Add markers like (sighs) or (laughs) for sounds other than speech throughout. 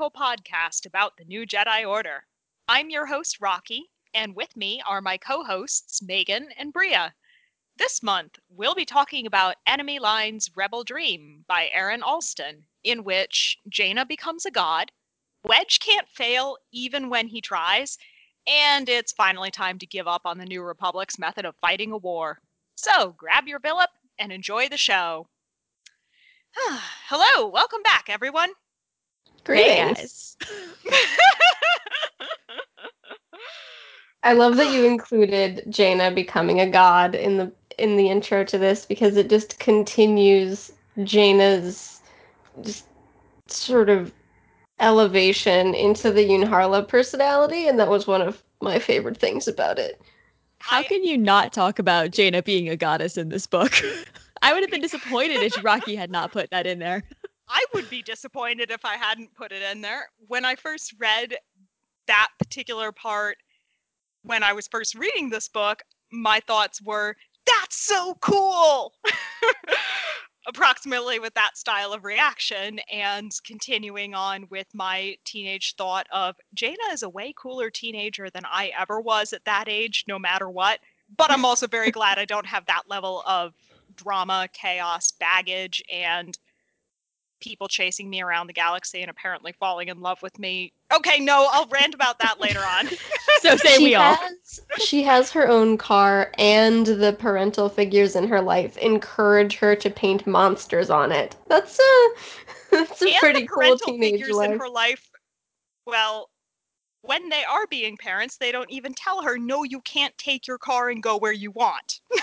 heretical podcast about the new Jedi Order. I'm your host, Rocky, and with me are my co hosts, Megan and Bria. This month, we'll be talking about Enemy Lines Rebel Dream by Aaron Allston, in which Jaina becomes a god, Wedge can't fail even when he tries, and it's finally time to give up on the New Republic's method of fighting a war. So grab your villip and enjoy the show. (sighs) Hello, welcome back, everyone. Greetings. I love that you included Jaina becoming a god in the in the intro to this because it just continues Jaina's just sort of elevation into the Yun-Harla personality, and that was one of my favorite things about it. How can you not talk about Jaina being a goddess in this book? (laughs) I would have been disappointed if Rocky had not put that in there. I would be disappointed if I hadn't put it in there. When I first read that particular part, when I was first reading this book, my thoughts were, that's so cool! (laughs) Approximately with that style of reaction, and continuing on with my teenage thought of Jaina is a way cooler teenager than I ever was at that age, no matter what. But I'm also very (laughs) glad I don't have that level of drama, chaos, baggage, and people chasing me around the galaxy and apparently falling in love with me. Okay, no, I'll rant about that later on. (laughs) so say she we all. Has, she has her own car, and the parental figures in her life encourage her to paint monsters on it. That's a (laughs) that's a and pretty the cool parental teenage figures life. in her life. Well, when they are being parents, they don't even tell her, "No, you can't take your car and go where you want." (laughs)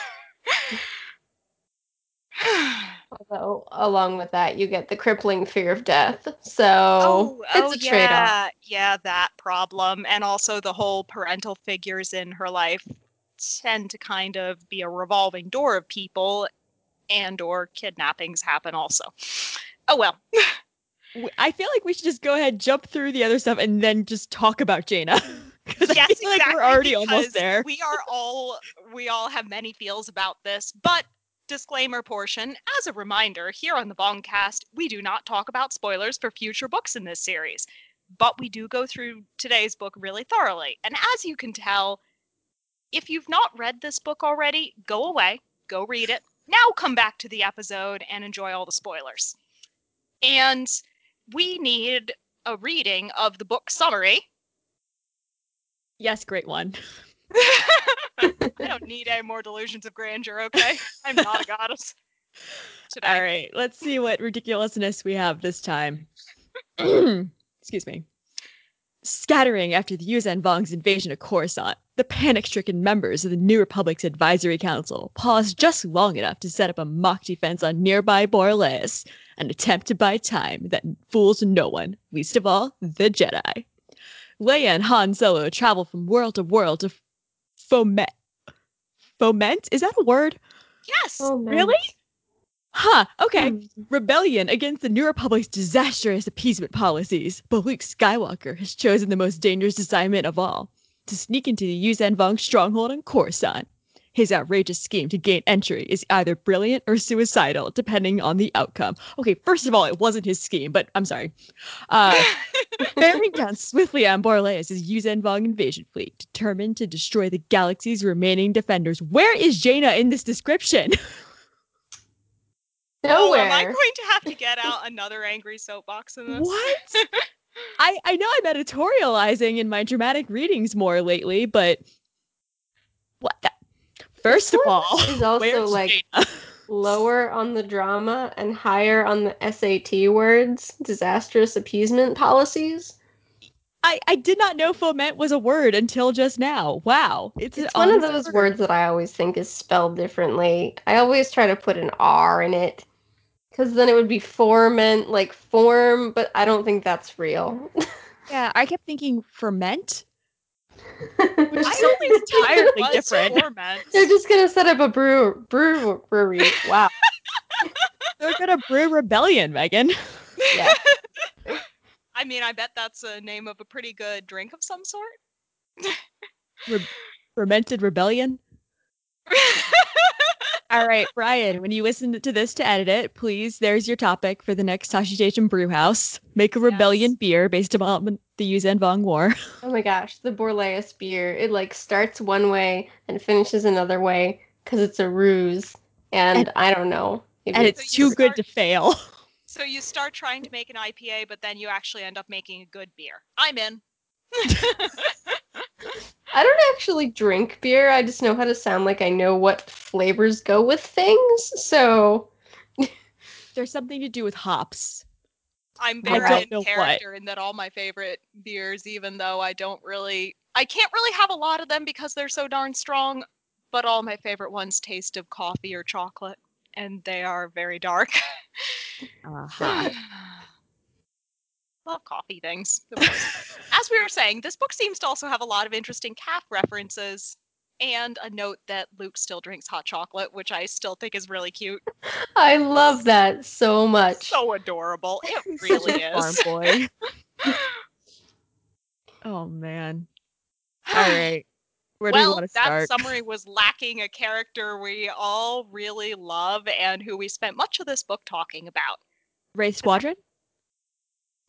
Although, along with that, you get the crippling fear of death. So oh, it's oh a trade off. yeah, yeah, that problem, and also the whole parental figures in her life tend to kind of be a revolving door of people, and or kidnappings happen also. Oh well. I feel like we should just go ahead, jump through the other stuff, and then just talk about Jaina. Because (laughs) yes, I feel like we're already almost there. We are all we all have many feels about this, but disclaimer portion, as a reminder, here on the Bongcast, we do not talk about spoilers for future books in this series, but we do go through today's book really thoroughly. And as you can tell, if you've not read this book already, go away, go read it. Now come back to the episode and enjoy all the spoilers. And we need a reading of the book summary Yes, great one. (laughs) I don't need any more delusions of grandeur, okay? I'm not a goddess. Today. All right, let's see what ridiculousness we have this time. (clears throat) Excuse me. Scattering after the Yuuzhan Vong's invasion of Coruscant, the panic-stricken members of the New Republic's Advisory Council paused just long enough to set up a mock defense on nearby Borleias, an attempt to buy time that fools no one, least of all the Jedi. Leia and Han Solo travel from world to world to foment. Foment? Is that a word? Yes. Man. Really? Huh, okay. Hmm. Rebellion against the New Republic's disastrous appeasement policies, but Luke Skywalker has chosen the most dangerous assignment of all to sneak into the Yuuzhan Vong stronghold on Coruscant. His outrageous scheme to gain entry is either brilliant or suicidal, depending on the outcome. Okay, first of all, it wasn't his scheme, but I'm sorry. Uh, (laughs) bearing down swiftly on Borleias' Yuuzhan Vong invasion fleet, determined to destroy the galaxy's remaining defenders. Where is Jaina in this description? (laughs) Oh, Nowhere. am I going to have to (laughs) get out another angry soapbox in this? What? I I know I'm editorializing in my dramatic readings more lately, but what? First of all, is (laughs) also, like? (laughs) Lower on the drama and higher on the SAT words, disastrous appeasement policies. I I did not know foment was a word until just now. Wow, it's, It's one of those word. words that I always think is spelled differently. I always try to put an R in it because then it would be formant, like form, but I don't think that's real. (laughs) Yeah, I kept thinking ferment, which is I something always thought it entirely was different. torment. just gonna set up a brew brew brewery. Wow. (laughs) They're gonna brew rebellion, Megan. Yeah. I mean, I bet that's a name of a pretty good drink of some sort. Fermented rebellion. (laughs) All right, Brian, when you listen to this to edit it, please, there's your topic for the next Tosche Station Brew House. Make a rebellion Yes. beer based upon the Yuuzhan Vong War. (laughs) Oh my gosh, the Borleias beer. It like starts one way and finishes another way because it's a ruse. And, And- I don't know. Maybe And So it's you too good to fail. (laughs) So you start trying to make an IPA, but then you actually end up making a good beer. I'm in. I don't actually drink beer. I just know how to sound like I know what flavors go with things. So There's something to do with hops. I'm very in what. character in that all my favorite beers, even though I don't really, I can't really have a lot of them because they're so darn strong. But all my favorite ones taste of coffee or chocolate, and they are very dark. Uh-huh. (sighs) Love coffee things. As we were saying, this book seems to also have a lot of interesting calf references. And a note that Luke still drinks hot chocolate, which I still think is really cute. I love that so much. So adorable. It (laughs) really a farm is. boy. (laughs) oh man. (sighs) All right. Where do we well, want to start? that summary was lacking a character we all really love and who we spent much of this book talking about, Wraith Squadron?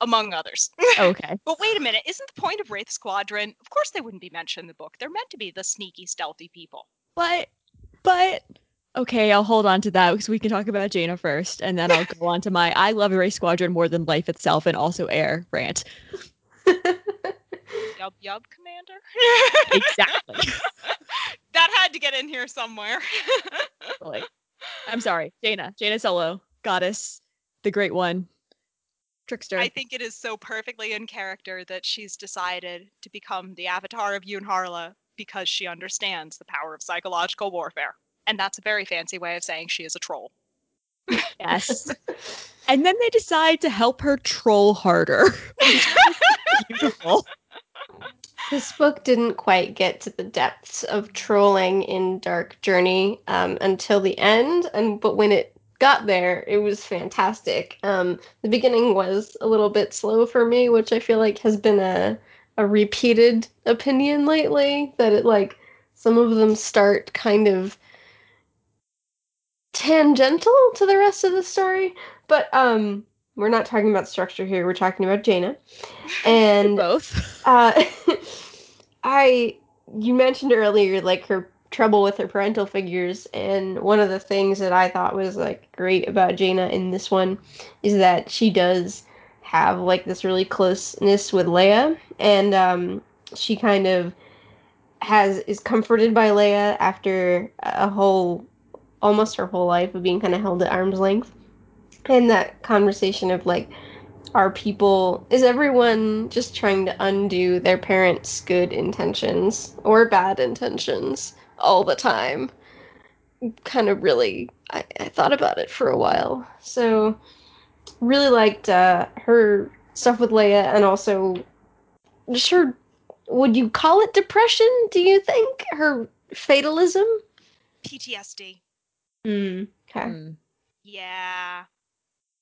Among others. Okay. (laughs) but wait a minute, isn't the point of Wraith Squadron? Of course, they wouldn't be mentioned in the book. They're meant to be the sneaky, stealthy people. But but okay, I'll hold on to that because we can talk about Jaina first, and then I'll go on to my I love Wraith Squadron more than life itself and also air rant. (laughs) Yub yub, Commander. Exactly. (laughs) that had to get in here somewhere. Totally. I'm sorry. Jaina. Jaina Solo. Goddess. The great one. Trickster. I think it is so perfectly in character that she's decided to become the avatar of Yun-Harla because she understands the power of psychological warfare. And that's a very fancy way of saying she is a troll. yes. (laughs) and then they decide to help her troll harder. (laughs) Beautiful. This book didn't quite get to the depths of trolling in Dark Journey um, until the end, and but when it got there, it was fantastic. Um, the beginning was a little bit slow for me, which I feel like has been a a repeated opinion lately. That it like some of them start kind of tangential to the rest of the story, but um, we're not talking about structure here. We're talking about Jaina, (laughs) and Both. uh, (laughs) I you mentioned earlier like her trouble with her parental figures, and one of the things that I thought was like great about Jaina in this one is that she does have like this really closeness with Leia, and um, she kind of has is comforted by Leia after a whole almost her whole life of being kind of held at arm's length, and that conversation of like are people is everyone just trying to undo their parents' good intentions or bad intentions all the time? Kind of really, I, I thought about it for a while. So, really liked uh, her stuff with Leia and also just her. Would you call it depression? Do you think her fatalism? PTSD. Mm. Okay. Mm. Yeah.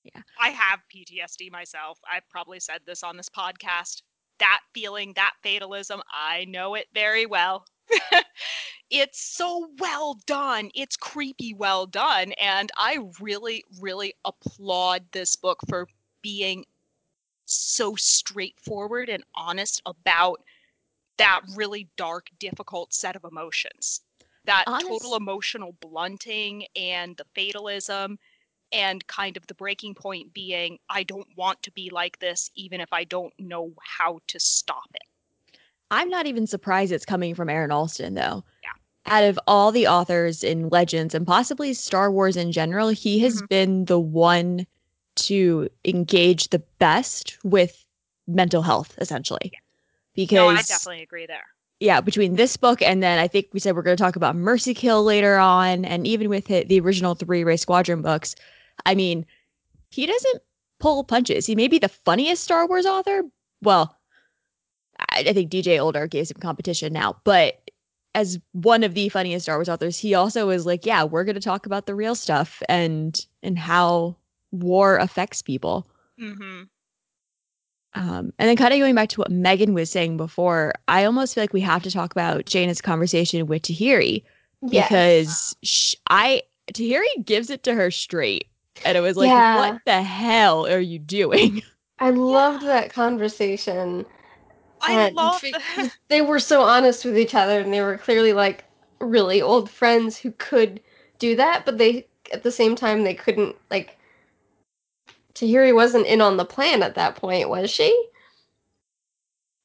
Yeah. I have PTSD myself. I've probably said this on this podcast. That feeling, that fatalism, I know it very well. (laughs) it's so well done. It's creepy well done. And I really, really applaud this book for being so straightforward and honest about that really dark, difficult set of emotions. That Honest- total emotional blunting and the fatalism and kind of the breaking point being I don't want to be like this even if I don't know how to stop it. I'm not even surprised it's coming from Aaron Allston, though. Yeah. Out of all the authors in Legends and possibly Star Wars in general, he has Mhm. been the one to engage the best with mental health, essentially. Because No, I definitely agree there. yeah, between this book and then I think we said we're going to talk about Mercy Kill later on, and even with it, the original three Wraith Squadron books, I mean, he doesn't pull punches. He may be the funniest Star Wars author. Well, I, I think DJ Older gave some competition now, but as one of the funniest Star Wars authors, he also is like, yeah, we're going to talk about the real stuff and and how war affects people. hmm Um, and then kind of going back to what Megan was saying before, I almost feel like we have to talk about Jaina's conversation with Tahiri Yes. because I Tahiri gives it to her straight. And it was like, Yeah. what the hell are you doing? I loved (laughs) that conversation. I and love f- (laughs) they were so honest with each other and they were clearly like really old friends who could do that, but they at the same time they couldn't like Tahiri wasn't in on the plan at that point, was she?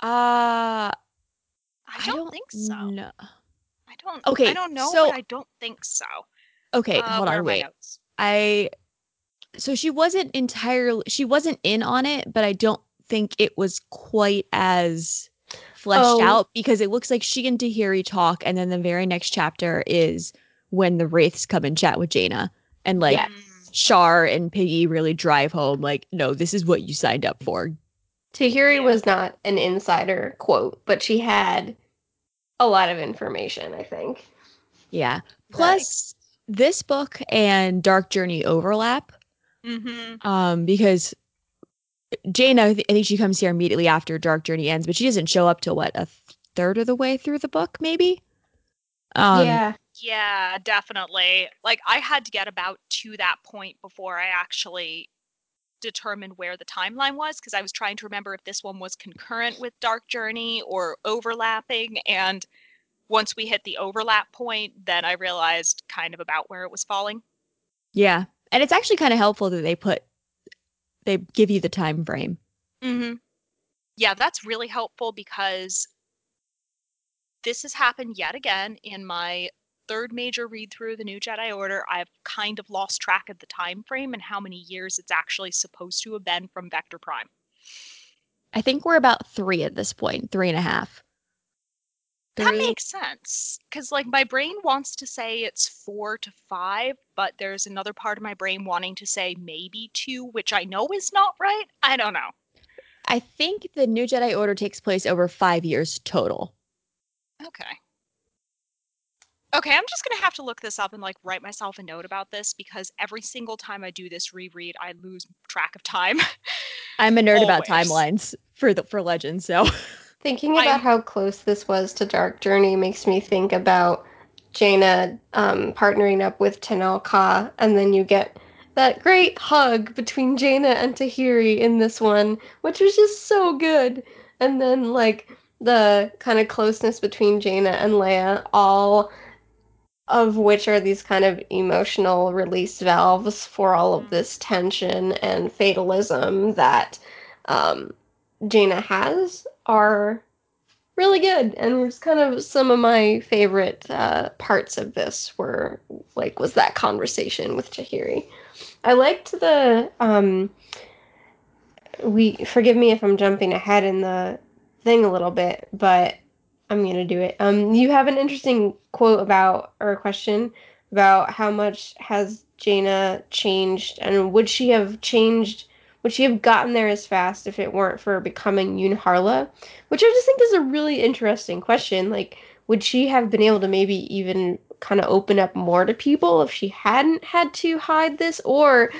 Uh I don't, think so. No. I don't. Okay, I don't know, so- but I don't think so. Okay, Uh, hold on, are my wait. I so she wasn't entirely she wasn't in on it, but I don't think it was quite as fleshed Oh. out because it looks like she and Tahiri talk, and then the very next chapter is when the Wraiths come and chat with Jaina. And like Yeah. Shar and Piggy really drive home, like, no, this is what you signed up for. Tahiri Yeah. was not an insider quote, but she had a lot of information, I think. Yeah. That- Plus, this book and Dark Journey overlap. mhm. um because Jaina, I, th- I think she comes here immediately after Dark Journey ends, but she doesn't show up till what a third of the way through the book, maybe. Um, yeah. Yeah, definitely. Like I had to get about to that point before I actually determined where the timeline was because I was trying to remember if this one was concurrent with Dark Journey or overlapping and once we hit the overlap point, then I realized kind of about where it was falling. yeah, and it's actually kind of helpful that they put they give you the time frame. Mm-hmm. Yeah, that's really helpful because this has happened yet again in my third major read through the New Jedi Order. I've kind of lost track of the time frame and how many years it's actually supposed to have been from Vector Prime. I think we're about three at this point, three and a half. That makes sense because, like, my brain wants to say it's four to five, but there's another part of my brain wanting to say maybe two, which I know is not right. I don't know. I think the New Jedi Order takes place over five years total. Okay. Okay, I'm just gonna have to look this up and like write myself a note about this because every single time I do this reread, I lose track of time. I'm a (laughs) nerd about timelines for the for Legends, so (laughs) Thinking about I'm- how close this was to Dark Journey makes me think about Jaina um, partnering up with Tenel Ka, and then you get that great hug between Jaina and Tahiri in this one, which was just so good. And then, like, the kind of closeness between Jaina and Leia, all of which are these kind of emotional release valves for all of this tension and fatalism that um, Jaina has are really good and was kind of some of my favorite uh, parts of this were like was that conversation with Tahiri. I liked the um we forgive me if I'm jumping ahead in the thing a little bit, but I'm gonna do it. Um you have an interesting quote about or a question about how much has Jaina changed and would she have changed would she have gotten there as fast if it weren't for becoming Yun-Harla? Which I just think is a really interesting question. Like, would she have been able to maybe even kind of open up more to people if she hadn't had to hide this? Or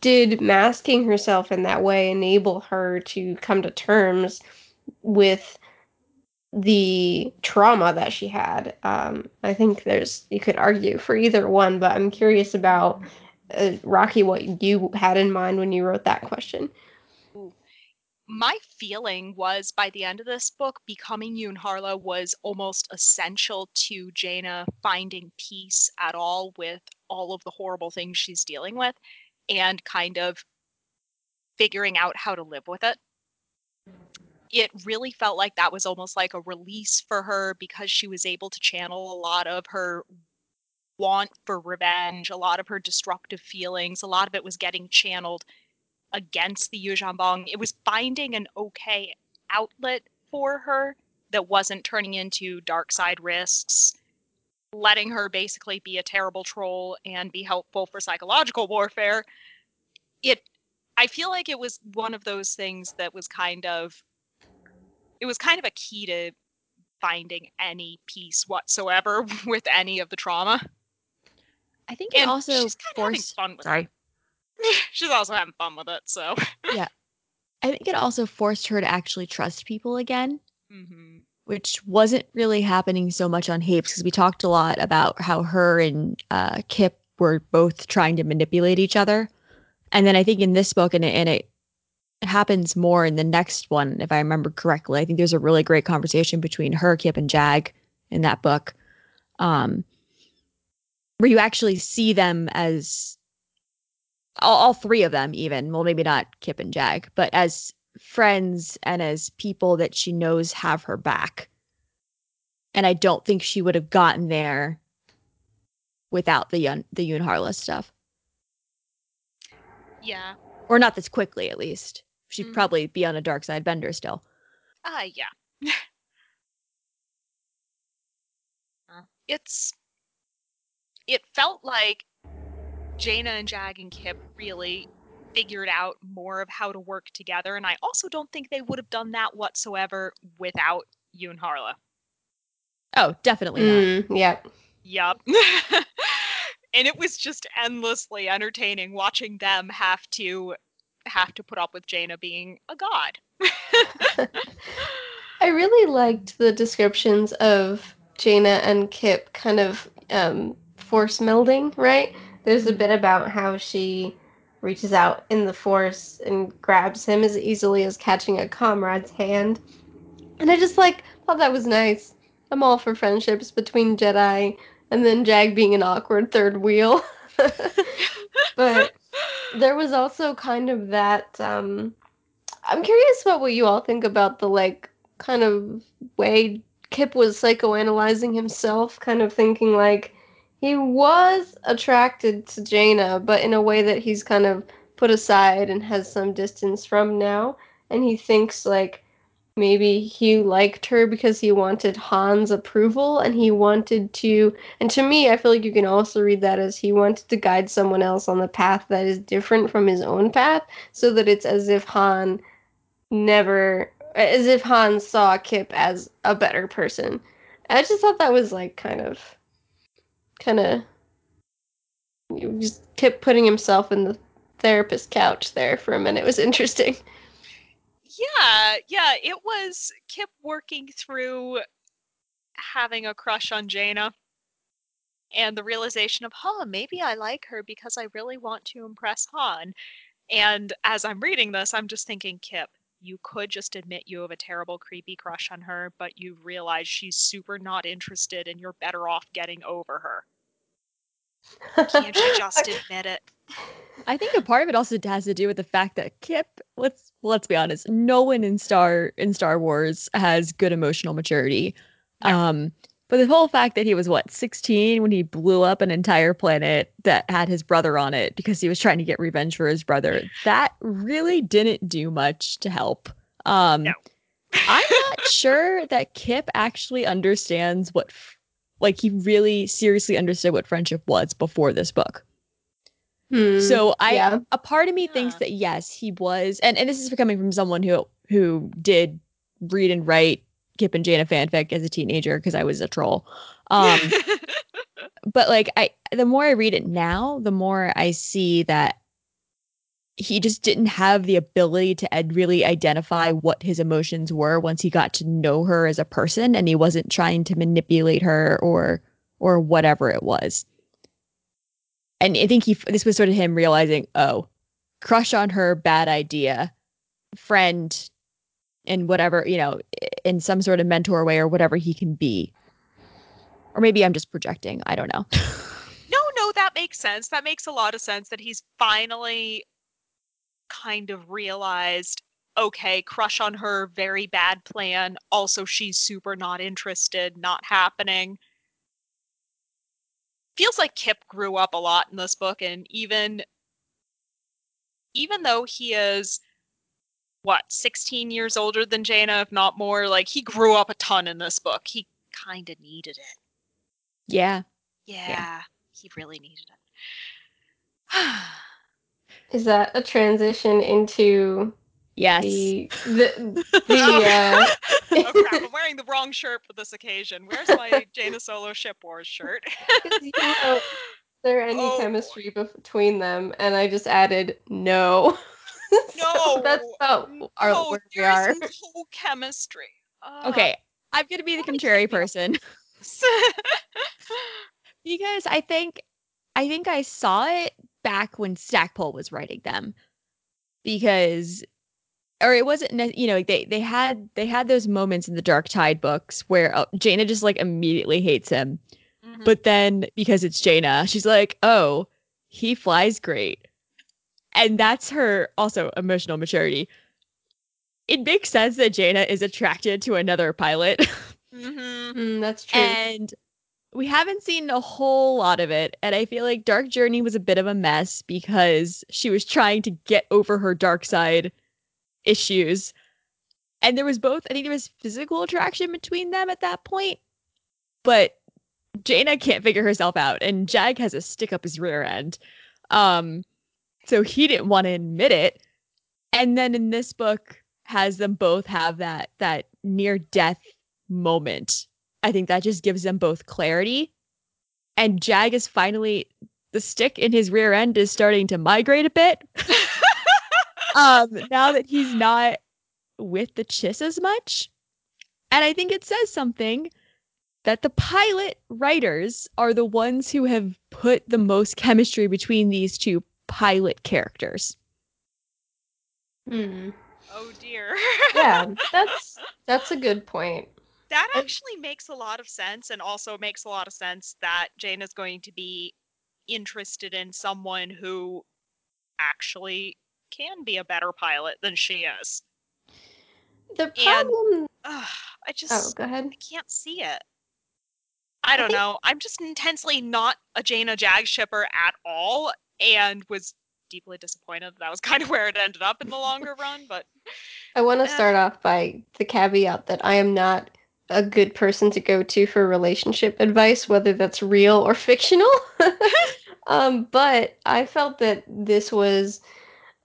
did masking herself in that way enable her to come to terms with the trauma that she had? Um, I think there's, you could argue for either one, but I'm curious about, uh, Rocky, what you had in mind when you wrote that question. my feeling was by the end of this book, becoming Yun-Harla was almost essential to Jaina finding peace at all with all of the horrible things she's dealing with and kind of figuring out how to live with it. It really felt like that was almost like a release for her because she was able to channel a lot of her want for revenge, a lot of her destructive feelings. A lot of it was getting channeled against the Yuuzhan Vong. It was finding an okay outlet for her that wasn't turning into dark side risks, letting her basically be a terrible troll and be helpful for psychological warfare. It I feel like it was one of those things that was kind of it was kind of a key to finding any peace whatsoever (laughs) with any of the trauma. I think it also she's kind of having forced. fun with Sorry, it. (laughs) She's also having fun with it, so. Yeah, (laughs) I think it also forced her to actually trust people again. hmm which wasn't really happening so much on Hapes because we talked a lot about how her and uh, Kip were both trying to manipulate each other. And then I think in this book, and it, and it happens more in the next one, if I remember correctly. I think there's a really great conversation between her, Kip, and Jag in that book, um, where you actually see them as all, all three of them, even well, maybe not Kip and Jag, but as friends and as people that she knows have her back. And I don't think she would have gotten there without the Yun, the Yun-Harla's stuff, Yeah. or not this quickly, at least. She'd Mhm. probably be on a dark side bender still. Uh yeah. (laughs) It's it felt like Jaina and Jag and Kip really figured out more of how to work together, and I also don't think they would have done that whatsoever without Yun-Harla. Oh, definitely not. Mm, yep. Yup. (laughs) and it was just endlessly entertaining watching them have to have to put up with Jaina being a god. (laughs) I really liked the descriptions of Jaina and Kip kind of um, force melding, right? There's a Mhm. bit about how she reaches out in the force and grabs him as easily as catching a comrade's hand. And I just like thought that was nice. I'm all for friendships between Jedi and then Jag being an awkward third wheel. (laughs) but there was also kind of that um I'm curious about what you all think about the like kind of way Kip was psychoanalyzing himself, kind of thinking like he was attracted to Jaina, but in a way that he's kind of put aside and has some distance from now. And he thinks like maybe he liked her because he wanted Han's approval and he wanted to and to me I feel like you can also read that as he wanted to guide someone else on the path that is different from his own path so that it's as if Han never as if Han saw Kip as a better person. I just thought that was like kind of kind of just Kip putting himself in the therapist couch there for a minute was interesting. Yeah, yeah, it was Kip working through having a crush on Jaina and the realization of, huh, maybe I like her because I really want to impress Han. And as I'm reading this, I'm just thinking, Kip, you could just admit you have a terrible, creepy crush on her, but you realize she's super not interested and you're better off getting over her. Can't you (laughs) just admit it? I think a part of it also has to do with the fact that Kip, let's let's be honest, no one in Star in Star Wars has good emotional maturity. No. Um, but the whole fact that he was what 16 when he blew up an entire planet that had his brother on it because he was trying to get revenge for his brother, that really didn't do much to help. Um, No. I'm not (laughs) sure that Kip actually understands what, like, he really seriously understood what friendship was before this book. Hmm, So I yeah. a part of me thinks that yes, he was and, and this is coming from someone who who did read and write Kip and Jaina fanfic as a teenager because I was a troll. Um (laughs) but like I the more I read it now, the more I see that he just didn't have the ability to ed- really identify what his emotions were once he got to know her as a person and he wasn't trying to manipulate her or or whatever it was and i think he this was sort of him realizing oh crush on her bad idea friend in whatever you know in some sort of mentor way or whatever he can be or maybe i'm just projecting i don't know (laughs) No, no, that makes sense. That makes a lot of sense that he's finally kind of realized okay, crush on her, very bad plan. Also, she's super not interested, not happening. Feels like Kip grew up a lot in this book, and even even though he is what 16 years older than Jaina, if not more, like he grew up a ton in this book. He kind of needed it. yeah Yeah, he really needed it. (sighs) Is that a transition into yes the the (laughs) the uh (laughs) oh crap, I'm (laughs) wearing the wrong shirt for this occasion. Where's my Jaina Solo Ship Wars shirt? 'Cause you wrote, Is there any Oh, chemistry between them? And I just added no. (laughs) No, that's about our, oh, where we are. no chemistry. Ah. okay i'm gonna be the contrary keep me up. person (laughs) (laughs) because I think I think I saw it back when Stackpole was writing them because or it wasn't you know they they had they had those moments in the Dark Tide books where uh, Jaina just like immediately hates him. Mhm. But then because it's Jaina, she's like, "Oh, he flies great." And that's her also emotional maturity. It makes sense that Jaina is attracted to another pilot. Mhm. Mm, that's true. and we haven't seen a whole lot of it and i feel like dark journey was a bit of a mess because she was trying to get over her dark side issues and there was both i think there was physical attraction between them at that point but jaina can't figure herself out and jag has a stick up his rear end um so he didn't want to admit it and then in this book has them both have that that near death moment I think that just gives them both clarity. And Jag is finally the stick in his rear end is starting to migrate a bit. (laughs) um, now that he's not with the Chiss as much. And I think it says something that the pilot writers are the ones who have put the most chemistry between these two pilot characters. Hmm. Oh dear. Yeah, (laughs) that's that's a good point. that And- actually makes a lot of sense and also makes a lot of sense that Jaina is going to be interested in someone who actually can be a better pilot than she is. The problem. Ugh, I just Oh, go ahead. I can't see it. I don't think- know. I'm just intensely not a Jaina Jag shipper at all and was deeply disappointed that that was (laughs) kind of where it ended up in the longer run, but (laughs) I want to start off by the caveat that I am not a good person to go to for relationship advice, whether that's real or (laughs) fictional. um, but I felt that this was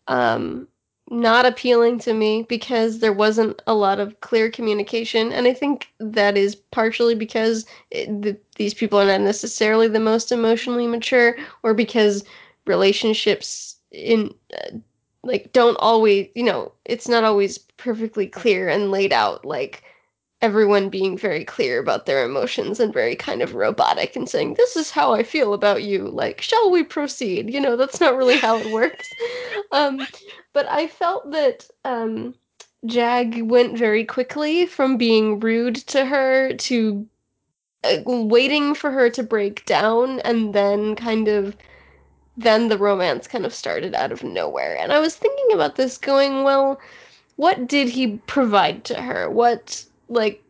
um, not appealing to me because there wasn't a lot of clear communication, and I think that is partially because it, th- these people are not necessarily the most emotionally mature, or because relationships in uh, like don't always you know it's not always perfectly clear and laid out like everyone being very clear about their emotions and very kind of robotic and saying this is how i feel about you. Like shall we proceed? You know that's not really how it works. (laughs) Um but i felt that um jag went very quickly from being rude to her to uh, waiting for her to break down and then kind of then the romance kind of started out of nowhere. And I was thinking about this going, well, what did he provide to her? What like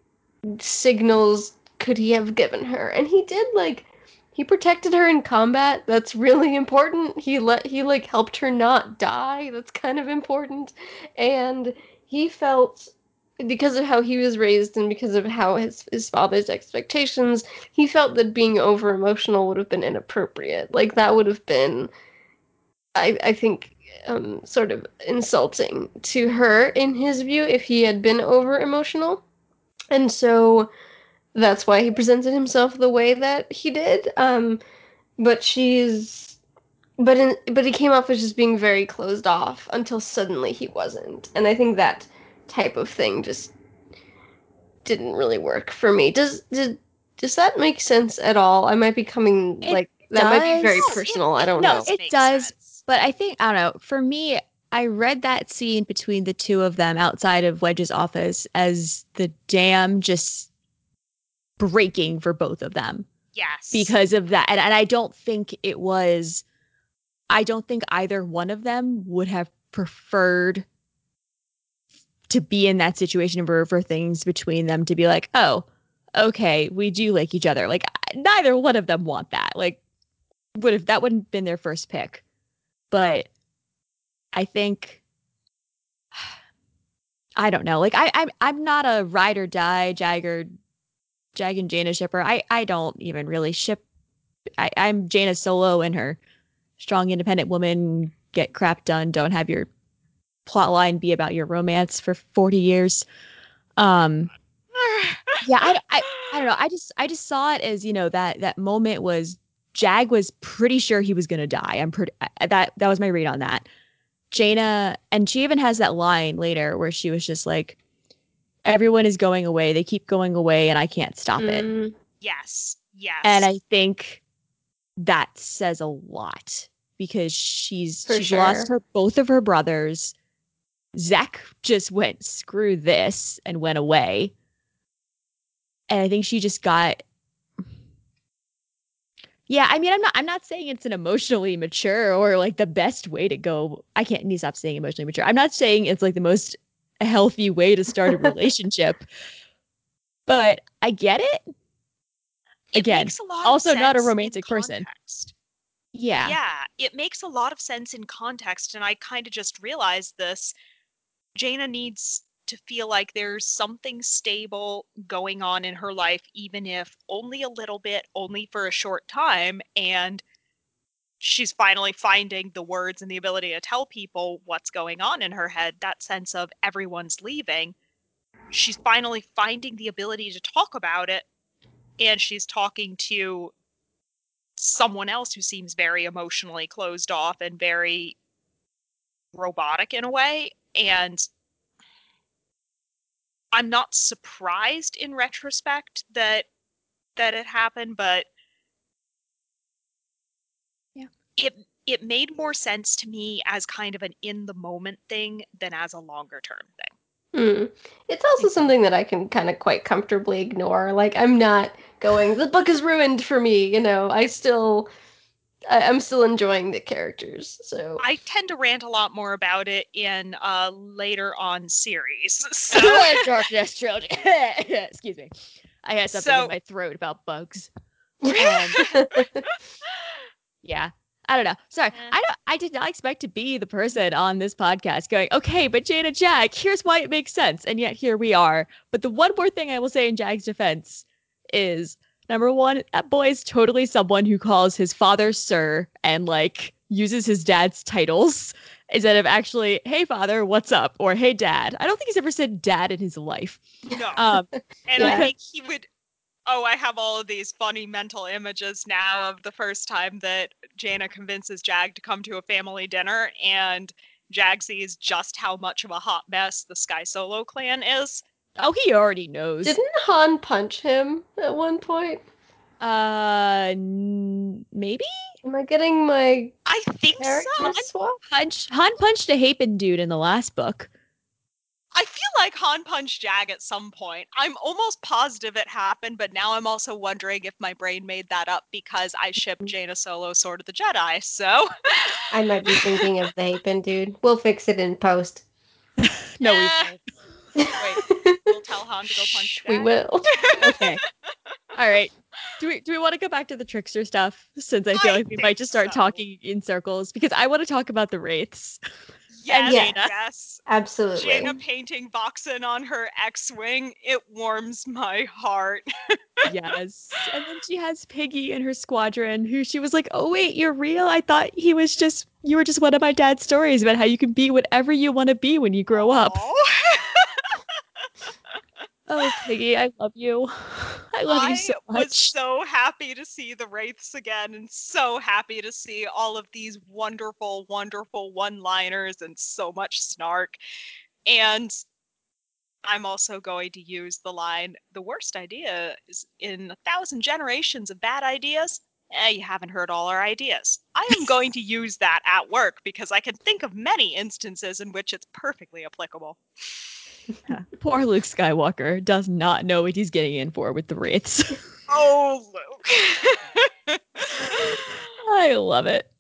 signals could he have given her? And he did like he protected her in combat. That's really important. He let he like helped her not die. That's kind of important. And he felt because of how he was raised and because of how his his father's expectations, he felt that being over emotional would have been inappropriate. Like that would have been I I think um sort of insulting to her in his view if he had been over emotional. And so that's why he presented himself the way that he did. Um but she's but in but he came off as just being very closed off until suddenly he wasn't. And I think that type of thing just didn't really work for me. Does did does that make sense at all? I might be coming It like that might be very does. personal. I don't no, know. it does. sense. But I think I don't know. For me, I read that scene between the two of them outside of Wedge's office as the dam just breaking for both of them Yes. because of that. And, and I don't think it was. I don't think either one of them would have preferred to be in that situation for for things between them to be like, oh, okay, we do like each other. Like neither one of them want that. Like would have that wouldn't have been their first pick. But I think (sighs) I don't know. Like I I'm I'm not a ride or die Jagger Jag and Jaina shipper. I I don't even really ship I, I'm Jaina solo and her strong independent woman, get crap done, don't have your plot line be about your romance for 40 years. Um (laughs) yeah, I, I I don't know. I just I just saw it as, you know, that that moment was Jag was pretty sure he was going to die. I'm pretty that that was my read on that. Jaina and she even has that line later where she was just like everyone is going away. They keep going away and I can't stop it. Mm, yes. Yes. And I think that says a lot because she's For she's lost her both of her brothers. Zach just went screw this and went away. And I think she just got Yeah, I mean I'm not I'm not saying it's an emotionally mature or like the best way to go. I can't need to stop saying emotionally mature. I'm not saying it's like the most healthy way to start a (laughs) relationship. But I get it. It Again, makes a lot of also not a romantic person. Yeah. Yeah, it makes a lot of sense in context, and I kind of just realized this. Jaina needs to feel like there's something stable going on in her life, even if only a little bit, only for a short time, and she's finally finding the words and the ability to tell people what's going on in her head. That sense of everyone's leaving. She's finally finding the ability to talk about it, and she's talking to someone else who seems very emotionally closed off and very robotic in a way and i'm not surprised in retrospect that that it happened but Yeah. it it made more sense to me as kind of an in the moment thing than as a longer term thing Hmm. It's also something that I can kind of quite comfortably ignore. Like I'm not going, the book is ruined for me. You know, I still, I, I'm still enjoying the characters. So i tend to rant a lot more about it in uh later on series (laughs) so (laughs) Darkness (laughs) trilogy. Excuse me. I had something So- in my throat about bugs. Um, Yeah. I don't know. Sorry. I don't I did not expect to be the person on this podcast going, okay, but Jada Jack, here's why it makes sense. And yet here we are. But the one more thing I will say in Jag's defense is number one, that boy is totally someone who calls his father sir and like uses his dad's titles (laughs) instead of actually, hey father, what's up? Or hey dad. I don't think he's ever said dad in his life. no Um (laughs) And Yeah. I think he would. Oh, I have all of these funny mental images now of the first time that Jaina convinces Jag to come to a family dinner, and Jag sees just how much of a hot mess the Sky Solo clan is. Oh he already knows. didn't Han punch him at one point? uh n- maybe? Am I getting my I think so. swapped? Punch Han punched a Hapan dude in the last book. I feel like Han punched Jag at some point. I'm almost positive it happened, but now I'm also wondering if my brain made that up because I ship Jaina Solo Sword of the Jedi. So I might be thinking of the Hapan dude. We'll fix it in post. (laughs) No, we Eh, won't. Wait, (laughs) we'll tell Han to go punch Shh, we will. (laughs) Okay. All right. Do we do we want to go back to the trickster stuff since I feel I like we might just start so. talking in circles because I want to talk about the wraiths. Yes, Yeah. yes. Absolutely. Jaina painting Voxen on her X-wing, it warms my heart. (laughs) Yes. And then she has Piggy in her squadron who she was like, "Oh wait, you're real? I thought he was just you were just one of my dad's stories about how you can be whatever you want to be when you grow up." Oh, Piggy, I love you. (laughs) I love I you so much. I was so happy to see the Wraiths again and so happy to see all of these wonderful, wonderful one-liners and so much snark. And I'm also going to use the line, the worst idea is in a thousand generations of bad ideas, eh, you haven't heard all our ideas. I am (laughs) going to use that at work because I can think of many instances in which it's perfectly applicable. (laughs) Poor Luke Skywalker does not know what he's getting in for with the wraiths. (laughs) Oh, Luke. (laughs) I love it.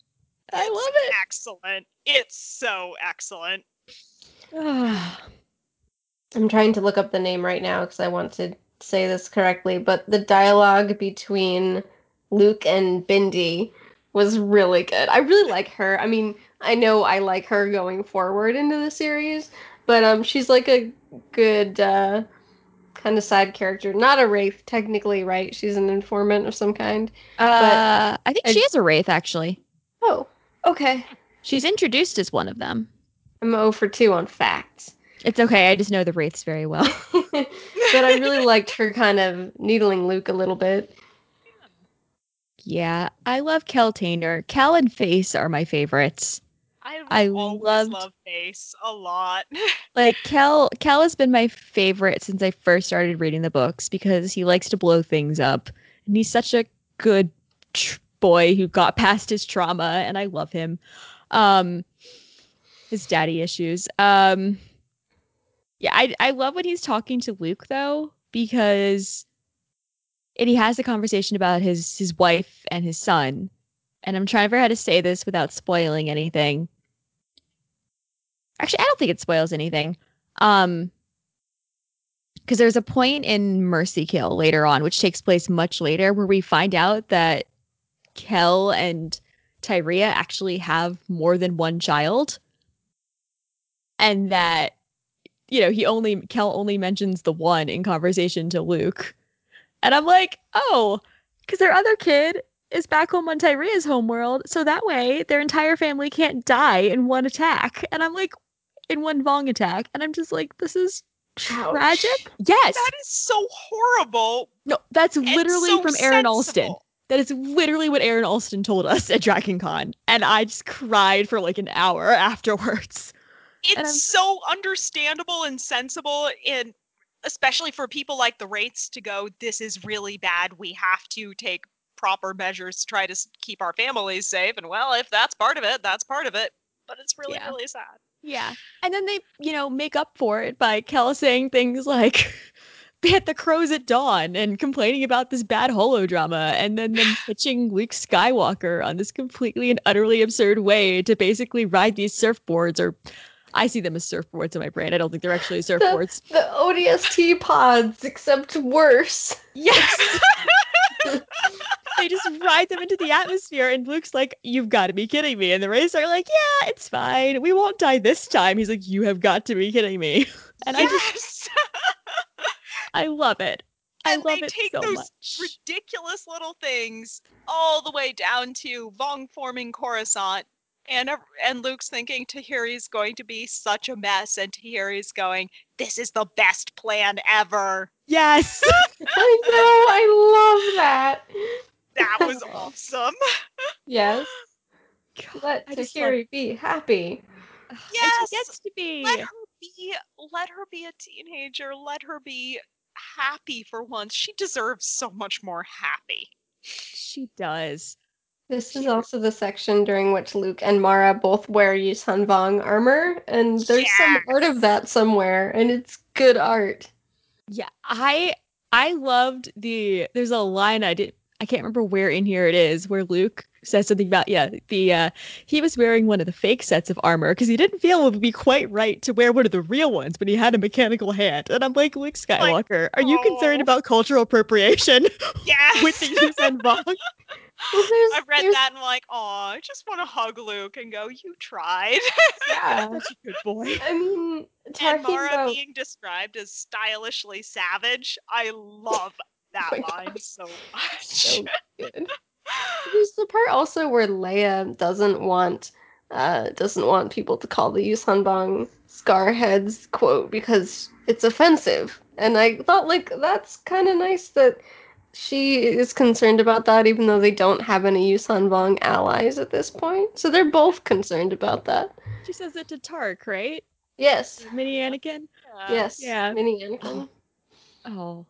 I It's love it. Excellent. It's so excellent. (sighs) I'm trying to look up the name right now because I want to say this correctly, but the dialogue between Luke and Bhindi was really good. I really like her. I mean, I know I like her going forward into the series, but um she's like a good uh kind of side character. Not a wraith technically, right? She's an informant of some kind. uh, I think I- she is a wraith, actually. Oh, okay. She's introduced as one of them. I'm 0 for 2 on facts. It's okay. I just know the wraiths very well. (laughs) but I really liked her kind of needling Luke a little bit. yeah, I love Kell Tainer. Kell and Face are my favorites. I, I always love Face a lot. (laughs) Like Kell, Kell has been my favorite since I first started reading the books because he likes to blow things up, and he's such a good tr- boy who got past his trauma, and I love him. Um, his daddy issues. Um, yeah, I I love when he's talking to Luke though because, and he has a conversation about his his wife and his son, and I'm trying to figure out how to say this without spoiling anything. Actually, I don't think it spoils anything. Um, because there's a point in Mercy Kill later on, which takes place much later, where we find out that Kell and Tyria actually have more than one child. And that, you know, he only, Kell only mentions the one in conversation to Luke. And I'm like, oh, because their other kid is back home on Tyria's homeworld. So that way their entire family can't die in one attack. And I'm like, in one Vong attack. And I'm just like, this is tragic. Ouch. Yes. That is so horrible. No, that's literally so from Aaron Allston. That is literally what Aaron Allston told us at DragonCon. And I just cried for like an hour afterwards. It's so understandable and sensible, and especially for people like the Wraiths to go, this is really bad. We have to take proper measures to try to keep our families safe. And well, if that's part of it, that's part of it. But it's really, Yeah. really sad. Yeah. And then they, you know, make up for it by Kell saying things like (laughs) hit the crows at dawn and complaining about this bad holodrama and then them (sighs) pitching Luke Skywalker on this completely and utterly absurd way to basically ride these surfboards or I see them as surfboards in my brain. I don't think they're actually (laughs) surfboards. The ODST pods, except worse. Yes. (laughs) they just ride them into the atmosphere, and Luke's like, "You've got to be kidding me!" And the Wraiths are like, "Yeah, it's fine. We won't die this time." He's like, "You have got to be kidding me!" (laughs) And I just, yes! I love it. I and love they it take so those much. ridiculous little things all the way down to Vong forming Coruscant. And, ev- and Luke's thinking Tahiri's going to be such a mess, and Tahiri's going, This is the best plan ever. Yes. (laughs) I know, I love that. That was awesome. (laughs) Yes, God, let I just love- be happy. Yes, she gets to be. Let her be let her be a teenager. Let her be happy for once. She deserves so much more happy. She does. This is also the section during which Luke and Mara both wear Yuuzhan Vong armor, and there's some art of that somewhere, and it's good art. Yeah, I I loved the there's a line I did I can't remember where in here it is where Luke says something about yeah, the uh he was wearing one of the fake sets of armor because he didn't feel it would be quite right to wear one of the real ones, but he had a mechanical hand. And I'm like, Luke Skywalker, are you concerned oh. about cultural appropriation (laughs) Yes. with the Yuuzhan Vong? (laughs) Well, there's, I read there's- that and I'm like, oh, I just want to hug Luke and go, you tried. Yeah, (laughs) Such a good boy. I mean, and talking Mara about being described as stylishly savage. I love that Oh line God. (laughs) so much. so good. (laughs) There's the part also where Leia doesn't want uh doesn't want people to call the Yuuzhan Scarheads quote because it's offensive. And I thought like that's kind of nice that she is concerned about that even though they don't have any Yuuzhan Vong allies at this point. So they're both concerned about that. She says it to Tarc, right? Yes. Mini Anakin. Yeah. Yes. yeah. Mini Anakin. Oh.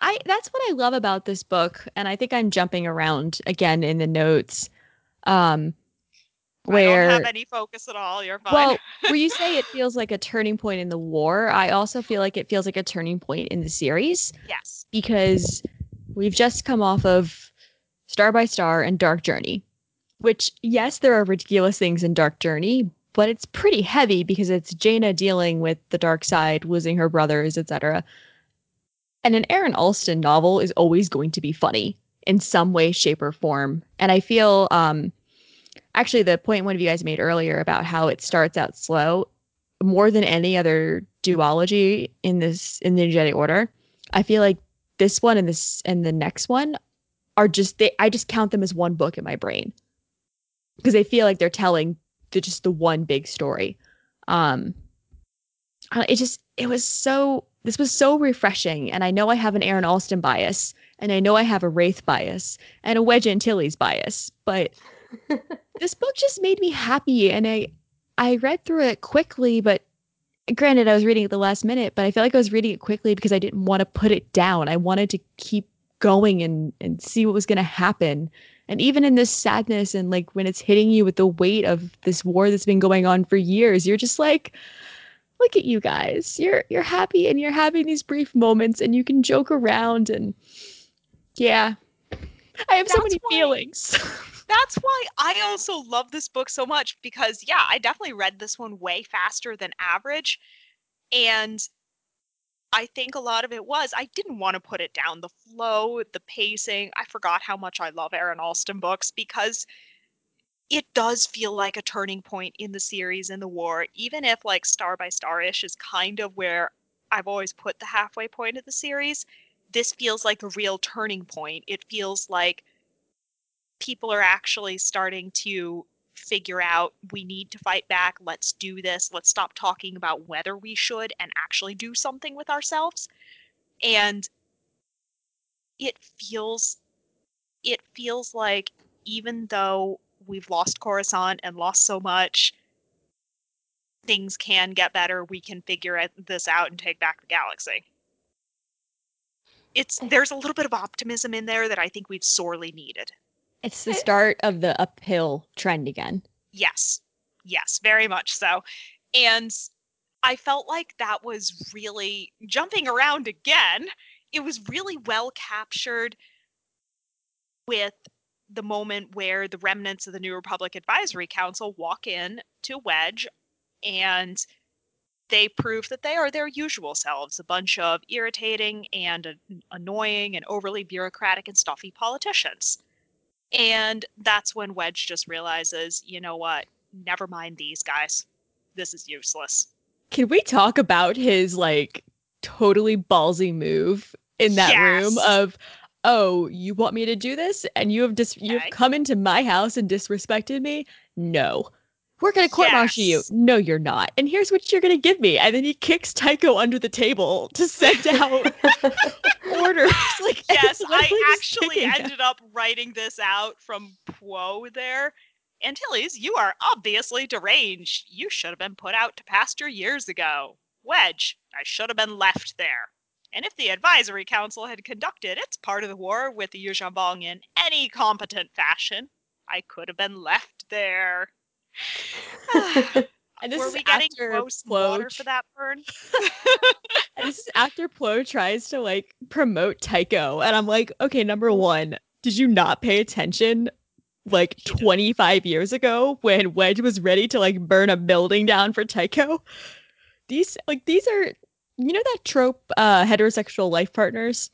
I that's what I love about this book and I think I'm jumping around again in the notes um where I don't have any focus at all. You're fine. well where you (laughs) say it feels like a turning point in the war I also feel like it feels like a turning point in the series yes. because we've just come off of Star by Star and Dark Journey which yes there are ridiculous things in Dark Journey but it's pretty heavy because it's Jaina dealing with the dark side losing her brothers etc and an Aaron Alston novel is always going to be funny in some way, shape, or form. And I feel, um, actually, the point one of you guys made earlier about how it starts out slow, more than any other duology in this in the Jedi Order, I feel like this one and this and the next one are just they. I just count them as one book in my brain because they feel like they're telling the, just the one big story. Um, it just it was so this was so refreshing and i know i have an aaron allston bias and i know i have a wraith bias and a wedge antilles bias but (laughs) this book just made me happy and i i read through it quickly but granted i was reading it the last minute but i felt like i was reading it quickly because i didn't want to put it down. I wanted to keep going and and see what was going to happen. And even in this sadness and like when it's hitting you with the weight of this war that's been going on for years, you're just like, look at you guys. You're you're happy and you're having these brief moments and you can joke around and yeah. I have so many why- feelings. (laughs) That's why I also love this book so much because, yeah, I definitely read this one way faster than average. And I think a lot of it was I didn't want to put it down. The flow, the pacing. I forgot how much I love Aaron Allston books because it does feel like a turning point in the series and the war, even if like star by star ish is kind of where I've always put the halfway point of the series. This feels like a real turning point. It feels like people are actually starting to figure out we need to fight back. Let's do this. Let's stop talking about whether we should and actually do something with ourselves. And it feels it feels like even though we've lost Coruscant and lost so much, things can get better. We can figure this out and take back the galaxy. It's eh. there's a little bit of optimism in there that I think we've sorely needed. it's the eh. start of the uphill trend again. Yes. Yes, very much so. And I felt like that was really jumping around again. It was really well captured with the moment where the remnants of the New Republic Advisory Council walk in to Wedge and they prove that they are their usual selves a bunch of irritating and an- annoying and overly bureaucratic and stuffy politicians. And that's when Wedge just realizes, you know what? Never mind these guys. This is useless. Can we talk about his like totally ballsy move in that room of oh, you want me to do this and you have dis- you've come into my house and disrespected me? No. We're going to court martial you. No, you're not. And here's what you're going to give me. And then he kicks Tycho under the table to send (laughs) out orders. (laughs) Like (laughs) Yes, I actually ended up writing this out from Pwoe there. Antilles, you are obviously deranged. You should have been put out to pasture years ago. Wedge, I should have been left there. And if the advisory council had conducted its part of the war with the Yuuzhan Vong in any competent fashion, I could have been left there. (sighs) (laughs) And this Were is we getting after close Plo water for that burn? (laughs) And this is after Pwoe tries to like promote Tycho. And I'm like, okay, number one, did you not pay attention like 25 years ago when Wedge was ready to like burn a building down for Tycho? These like these are you know that trope uh heterosexual life partners?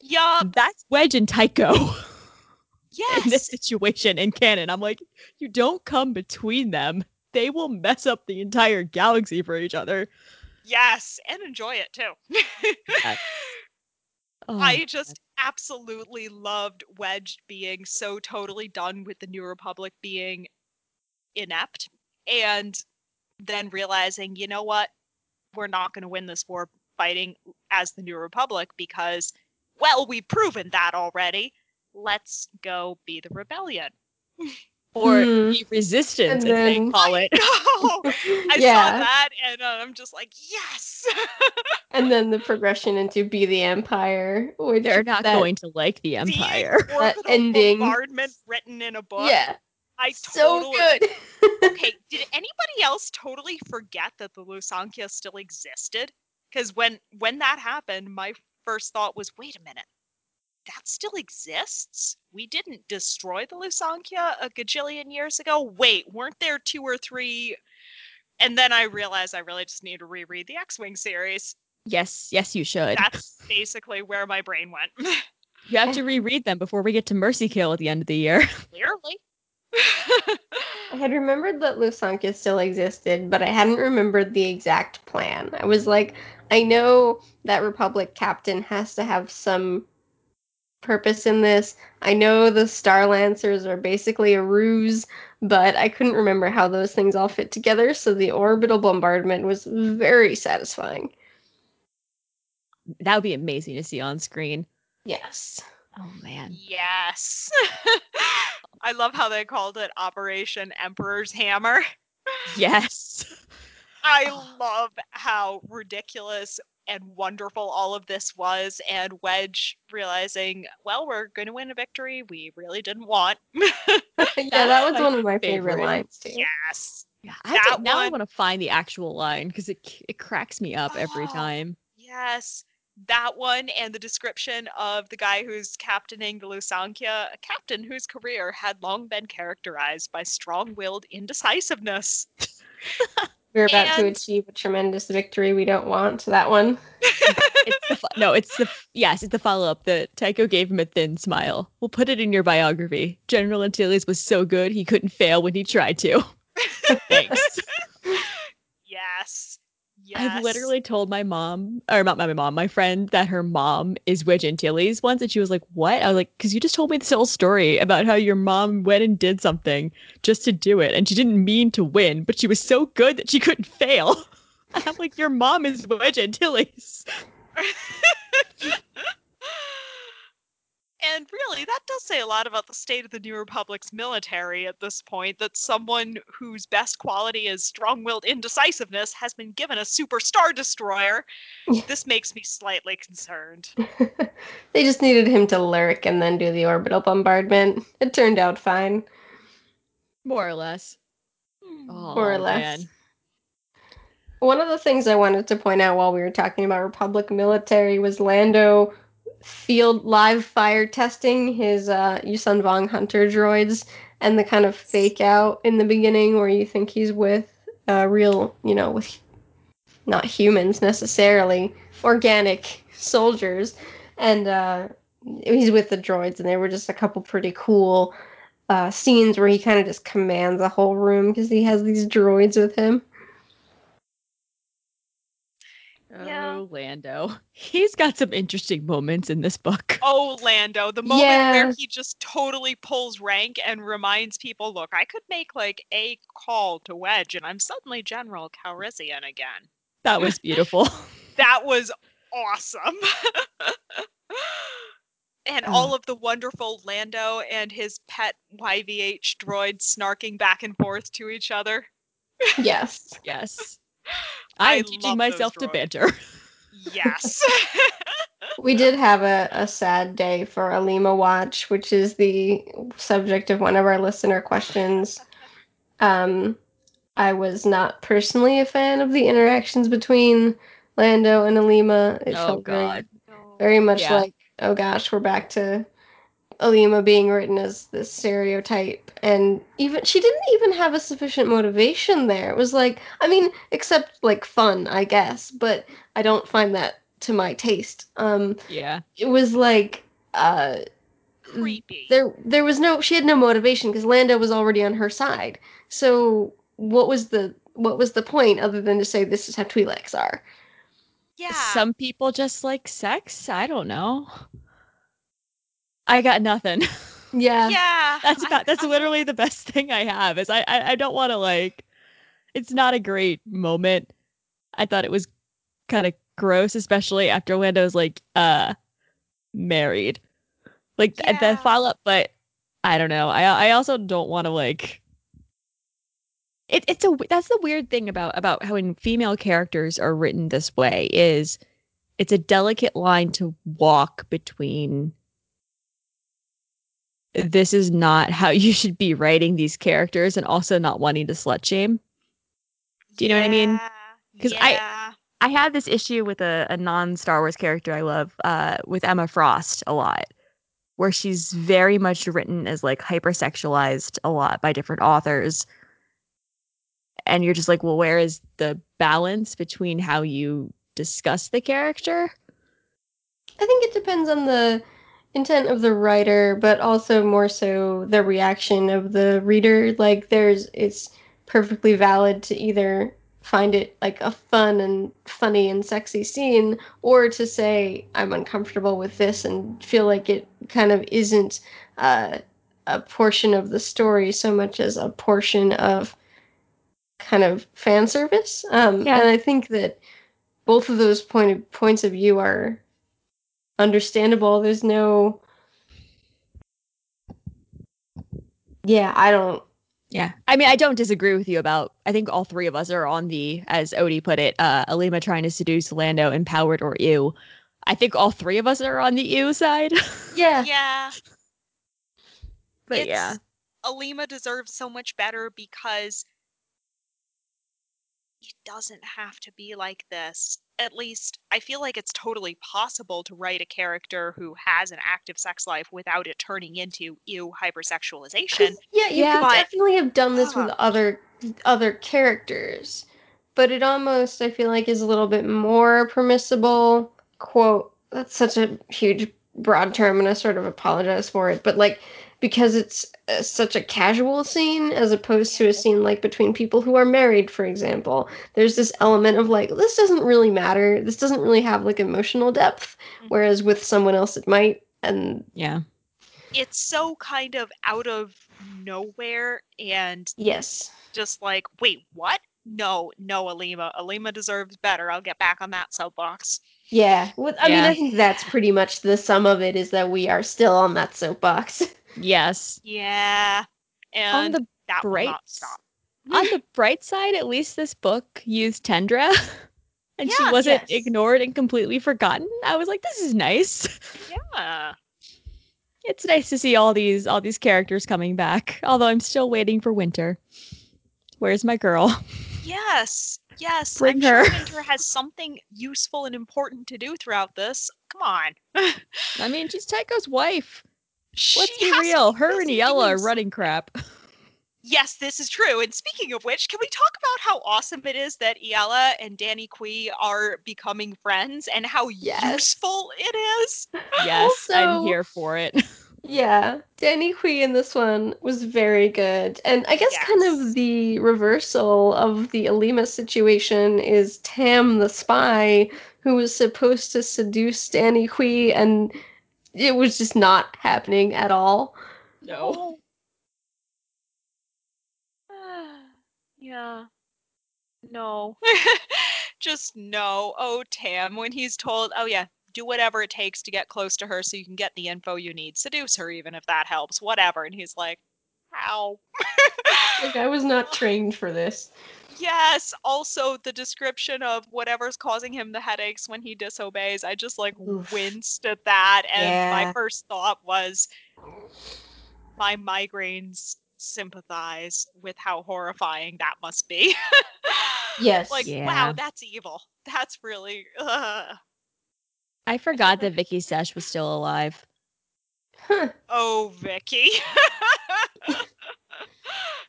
Yup. That's Wedge and Tycho Yes. (laughs) in this situation in canon. I'm like, you don't come between them. They will mess up the entire galaxy for each other. Yes. And enjoy it too. (laughs) Oh, I just absolutely loved Wedge being so totally done with the New Republic being inept and then realizing, you know what? We're not going to win this war fighting as the New Republic because, well, we've proven that already. Let's go be the rebellion. or Hmm. the resistance, And as they call it. No! (laughs) I saw that and uh, I'm just like, yes! (laughs) And then the progression into Be the Empire, which They're not that- going to like the Empire. The orbital ending- bombardment written in a book. Yeah, I so totally good. okay, (laughs) did anybody else totally forget that the Lusankya still existed? Because when when that happened, my first thought was, wait a minute, that still exists? We didn't destroy the Lusankya a gajillion years ago. Wait, weren't there two or three? And then I realized I really just need to reread the X-wing series. Yes, yes, you should. (laughs) That's basically where my brain went. You have to (laughs) reread them before we get to Mercy Kill at the end of the year. Clearly. (laughs) I had remembered that Lusankya still existed, but I hadn't remembered the exact plan. I was like, I know that Republic captain has to have some purpose in this. I know the Star Lancers are basically a ruse, but I couldn't remember how those things all fit together, so the orbital bombardment was very satisfying. That would be amazing to see on screen. Yes. Oh man. Yes. (laughs) I love how they called it Operation Emperor's Hammer. Yes. (laughs) I Oh. love how ridiculous and wonderful all of this was, and Wedge realizing, well, we're going to win a victory we really didn't want. (laughs) (laughs) yeah, that was one of my favorite, favorite. lines too. yes. Yeah, I have to- That now I want to find the actual line because it it cracks me up every Oh. time. Yes. That one and the description of the guy who's captaining the Lusankya, a captain whose career had long been characterized by strong willed indecisiveness. (laughs) We're about to achieve a tremendous victory we don't want. That one. (laughs) It's the fo- no, it's the yes, it's the follow up. The Tycho gave him a thin smile. We'll put it in your biography. General Antilles was so good he couldn't fail when he tried to. (laughs) Thanks. Yes. I've literally told my mom, or not my mom, my friend, that her mom is Wedge Antilles once, and she was like, "What?" I was like, "Because you just told me this whole story about how your mom went and did something just to do it, and she didn't mean to win, but she was so good that she couldn't fail." And (laughs) I'm like, "Your mom is Wedge Antilles." (laughs) And really, that does say a lot about the state of the New Republic's military at this point that someone whose best quality is strong willed indecisiveness has been given a super star destroyer. (laughs) this makes me slightly concerned. (laughs) they just needed him to lurk and then do the orbital bombardment. It turned out fine. More or less. Oh, More or less. man. One of the things I wanted to point out while we were talking about Republic military was Lando field live fire testing his uh, Yuuzhan Vong hunter droids and the kind of fake out in the beginning where you think he's with uh, real, you know, with not humans necessarily, organic soldiers. And uh, he's with the droids, and there were just a couple pretty cool uh, scenes where he kind of just commands the whole room because he has these droids with him. Yeah. Oh, Lando. (laughs) He's got some interesting moments in this book. (laughs) Oh, Lando, the moment where he just totally pulls rank and reminds people look, I could make like a call to Wedge and I'm suddenly General Calrissian again. That was beautiful. (laughs) That was awesome. and all of the wonderful Lando and his pet YVH droid snarking back and forth to each other. Yes. yes. I I'm teaching myself to banter. (laughs) Yes. We did have a, a sad day for Alema Watch, which is the subject of one of our listener questions. Um, I was not personally a fan of the interactions between Lando and Alema. It oh felt very, God. very much Yeah. like, oh gosh, we're back to Alema being written as this stereotype. And even she didn't even have a sufficient motivation there. It was like, I mean, except like fun, I guess, but I don't find that to my taste. Um, Yeah. it was like uh Creepy. there there was no she had no motivation because Lando was already on her side. So what was the what was the point other than to say this is how Twi'leks are? yeah. Some people just like sex. I don't know. I got nothing. Yeah. yeah. (laughs) that's I- not, that's literally the best (laughs) thing I have. Is I I, I don't want to like. It's not a great moment. I thought it was kind of gross, especially after Lando's like uh married, like th- Yeah. the follow up. But I don't know. I I also don't want to like. It, it's a that's the weird thing about about how when female characters are written this way is it's a delicate line to walk between this is not how (laughs) you should be writing these characters and also not wanting to slut shame. Do you know what I mean? Because I- yeah. I have this issue with a, a non Star Wars character I love, uh, with Emma Frost a lot, where she's very much written as like hypersexualized a lot by different authors. And you're just like, well, where is the balance between how you discuss the character? I think it depends on the intent of the writer, but also more so the reaction of the reader. Like there's it's perfectly valid to either find it like a fun and funny and sexy scene or to say I'm uncomfortable with this and feel like it kind of isn't uh, a portion of the story so much as a portion of kind of fan service. Um, Yeah. And I think that both of those point of, points of view are understandable. There's no. Yeah, I don't. Yeah. I mean, I don't disagree with you about I think all three of us are on the, as Odie put it, uh Alema trying to seduce Lando, empowered or ew. I think all three of us are on the ew side. (laughs) Yeah. Yeah. but it's, yeah. Alema deserves so much better because it doesn't have to be like this. At least I feel like it's totally possible to write a character who has an active sex life without it turning into ew hypersexualization. yeah, you Yeah. could definitely have done this with other other characters, but it almost I feel like is a little bit more permissible. Quote. That's such a huge broad term, and I sort of apologize for it. But like because it's uh, such a casual scene as opposed to a scene like between people who are married, for example. There's this element of like this doesn't really matter. This doesn't really have like emotional depth, Mhm. whereas with someone else it might. And Yeah. It's so kind of out of nowhere and yes. just like, wait, what? No, no, Alema. Alema deserves better. I'll get back on that soapbox. Yeah, well, I mean, I think that's pretty much the sum of it is that we are still on that soapbox. (laughs) Yes. Yeah. On the that bright on the bright side, at least this book used Tendra. (laughs) And she wasn't yes. ignored and completely forgotten. I was like, this is nice. (laughs) Yeah. It's nice to see all these all these characters coming back. Although I'm still waiting for Winter. Where's my girl? (laughs) Yes. Yes. Bring I'm sure her. Winter has something useful and important to do throughout this. Come on. I mean, she's Tycho's wife. Let's be real. Her and busy Iella are running crap. (laughs) Yes, this is true. And speaking of which, can we talk about how awesome it is that Iella and Danni Quee are becoming friends and how Yes. useful it is? (laughs) Yes, I'm here for it. (laughs) yeah, Danni Quee in this one was very good. And I guess kind of the reversal of the Alema situation is Tam the spy, who was supposed to seduce Danni Quee, and it was just not happening at all. No. Oh. (sighs) yeah. No. (laughs) Just no. Oh, Tam, when he's told, oh, yeah, do whatever it takes to get close to her so you can get the info you need. Seduce her, even if that helps. Whatever. And he's like, how? Like, I was not trained for this. Yes. Also, the description of whatever's causing him the headaches when he disobeys, I just like Oof. winced at that. And my first thought was, my migraines sympathize with how horrifying that must be. (laughs) Yes. like, Yeah. wow, that's evil. That's really. Ugh. I forgot that Viqi Shesh was still alive. Huh. Oh, Viqi. (laughs)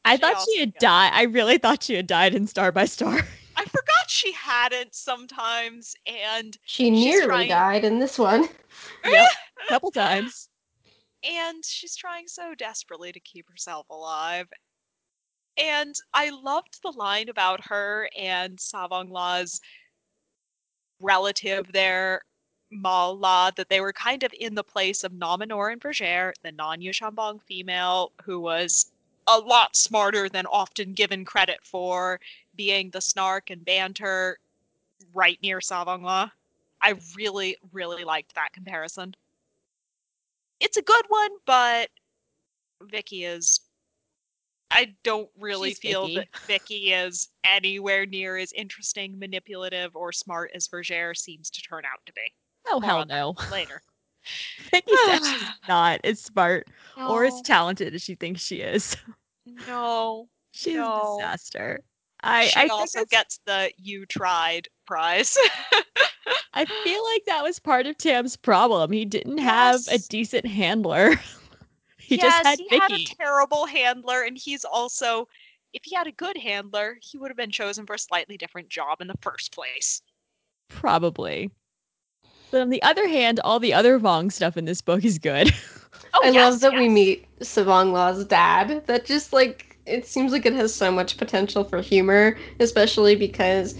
I She thought she had gets- died. I really thought she had died in Star by Star. I forgot she hadn't sometimes, and She nearly trying- died in this one. (laughs) yep, a couple times. (laughs) and she's trying so desperately to keep herself alive. And I loved the line about her and Tsavong Lah's relative there, Maal Lah, that they were kind of in the place of Nom Anor and Vergere, the non Yuuzhan Vong female who was a lot smarter than often given credit for, being the snark and banter right near Tsavong Lah. I really, really liked that comparison it's a good one, but Viqi is. I don't really She's feel Viqi. that Viqi is anywhere near as interesting, manipulative, or smart as Vergere seems to turn out to be. Oh More hell no. Later. Viqi Shesh is not as smart or as talented as she thinks she is. No. (laughs) She's No. a disaster. I, she I also gets the "You tried" prize. (laughs) I feel like that was part of Tam's problem. He didn't have a decent handler. (laughs) he yes, just had he Viqi. had a terrible handler, and he's also, if he had a good handler, he would have been chosen for a slightly different job in the first place. Probably. But on the other hand, all the other Vong stuff in this book is good. (laughs) Oh, I yes, love that we meet Tsavong Lah's dad. That just like it seems like it has so much potential for humor, especially because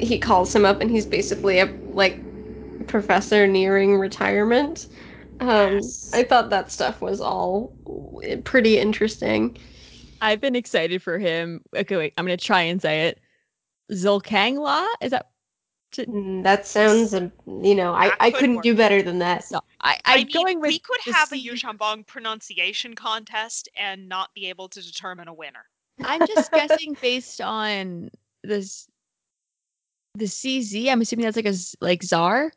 he calls him up and he's basically a like professor nearing retirement. Um, Yes. I thought that stuff was all pretty interesting. I've been excited for him. Okay, wait, I'm gonna try and say it. Zulkang La? Is that Mm, That sounds, you know, I, That I could couldn't work. do better than that. no? I, I I'm mean, going with we could the have a C- Yuuzhan Vong pronunciation contest and not be able to determine a winner. I'm just guessing based on this the CZ. I'm assuming that's like a like czar.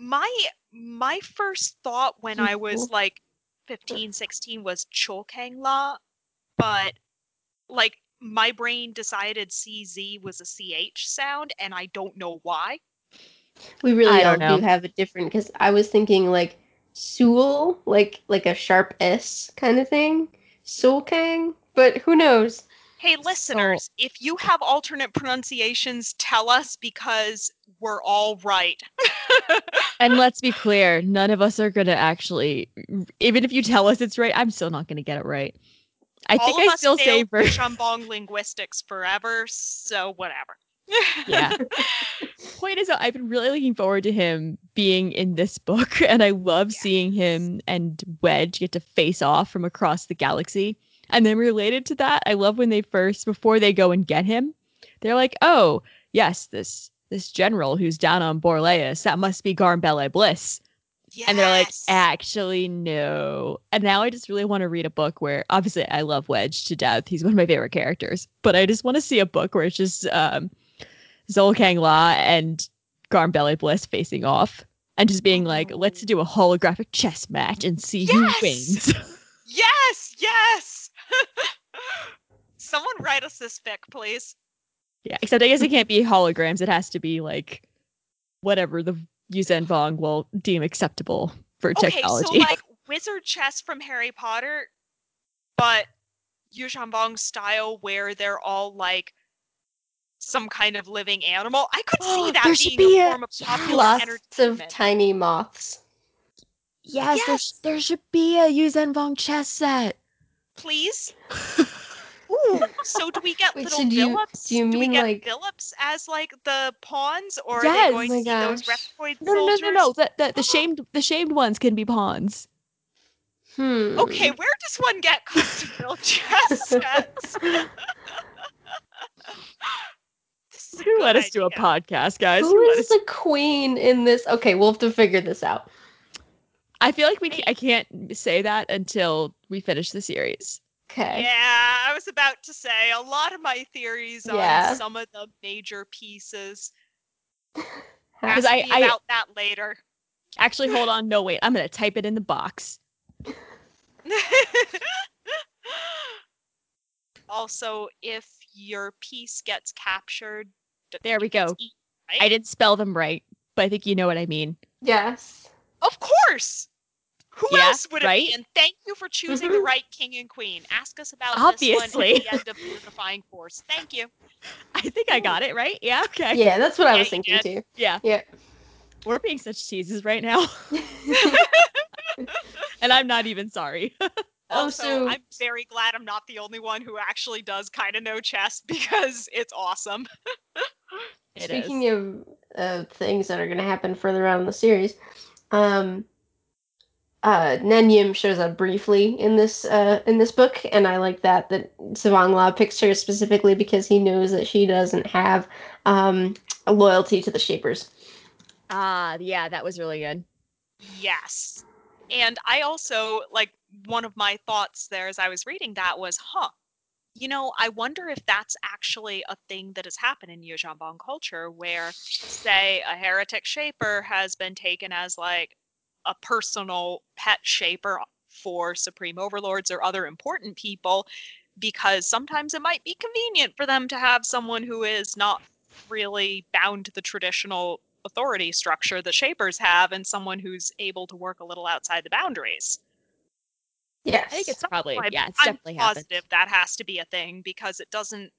My my first thought when I was Cool. like 15, 16 was Cholkangla, but like my brain decided CZ was a CH sound and I don't know why. We really all don't do have a different because I was thinking like Sewell, like like a sharp S kind of thing. Soul Kang, but who knows? Hey listeners, if you have alternate pronunciations, tell us because we're all right. (laughs) And let's be clear, none of us are gonna actually. Even if you tell us it's right, I'm still not gonna get it right. I all think I still say Chambong linguistics forever, so whatever. yeah. (laughs) Point is, I've been really looking forward to him being in this book, (laughs) and I love seeing him and Wedge get to face off from across the galaxy. And then related to that, I love when they first, before they go and get him, they're like, "Oh, yes, this this general who's down on Borleias, that must be Garm Bel Iblis." And they're like, actually, no. And now I just really want to read a book where, obviously, I love Wedge to death. He's one of my favorite characters. But I just want to see a book where it's just um, Zolkang La and Garm Bel Iblis facing off and just being like, let's do a holographic chess match and see Yes! who wins. Yes, yes. (laughs) Someone write us this fic, please. yeah, except I guess it can't be holograms. It has to be like whatever the Yuuzhan Vong will deem acceptable for Okay, technology. so like (laughs) wizard chess from Harry Potter, but Yuuzhan Vong style where they're all like some kind of living animal. I could see (gasps) that There should being be a a- form of popular Lots of tiny moths. yes, there, Yes! sh- there should be a Yuuzhan Vong chess set. Please. (laughs) (laughs) (laughs) So do we get Wait, little so do you- do you we mean, get like- villips as like the pawns, or Yes! are they going to be those reptoid No, no, no, no, no. The, the, the shamed the shamed ones can be pawns. Hmm. Okay, where does one get custom chess sets? this is a Who let us do a podcast, guys? Who Who is us- the queen in this? Okay, we'll have to figure this out. I feel like we I can't say that until we finish the series. Okay. Yeah, was about to say a lot of my theories Yeah. on some of the major pieces. (laughs) Because I- me I- about that later. Actually, hold on. No, wait. I'm gonna type it in the box. (laughs) also, if your piece gets captured, There we go. eaten, right? I didn't spell them right, but I think you know what I mean. Yes. Of course. Who Yeah, else would it right? be? And thank you for choosing the Mhm. right king and queen. Ask us about Obviously. this one at the end of unifying force. Thank you. (laughs) I think I got it right. Yeah. Okay. Yeah, that's what I was thinking too. Yeah. Yeah. We're being such teases right now, (laughs) (laughs) and I'm not even sorry. Oh, Also, so- I'm very glad I'm not the only one who actually does kind of know chess because it's awesome. It Speaking is. of uh, things that are going to happen further on in the series, um, uh, Nen Yim shows up briefly in this uh, in this book, and I like that that Tsavong Lah picks her specifically because he knows that she doesn't have um, a loyalty to the Shapers. Ah, yeah, that was really good. Yes. And I also, like, one of my thoughts there as I was reading that was, huh, you know, I wonder if that's actually a thing that has happened in Yuuzhan Vong culture where, say, a heretic shaper has been taken as, like, a personal pet shaper for supreme overlords or other important people because sometimes it might be convenient for them to have someone who is not really bound to the traditional authority structure that shapers have and someone who's able to work a little outside the boundaries. Yes. I think it's probably I'm, yeah, it's I'm definitely happened. positive that has to be a thing because it doesn't.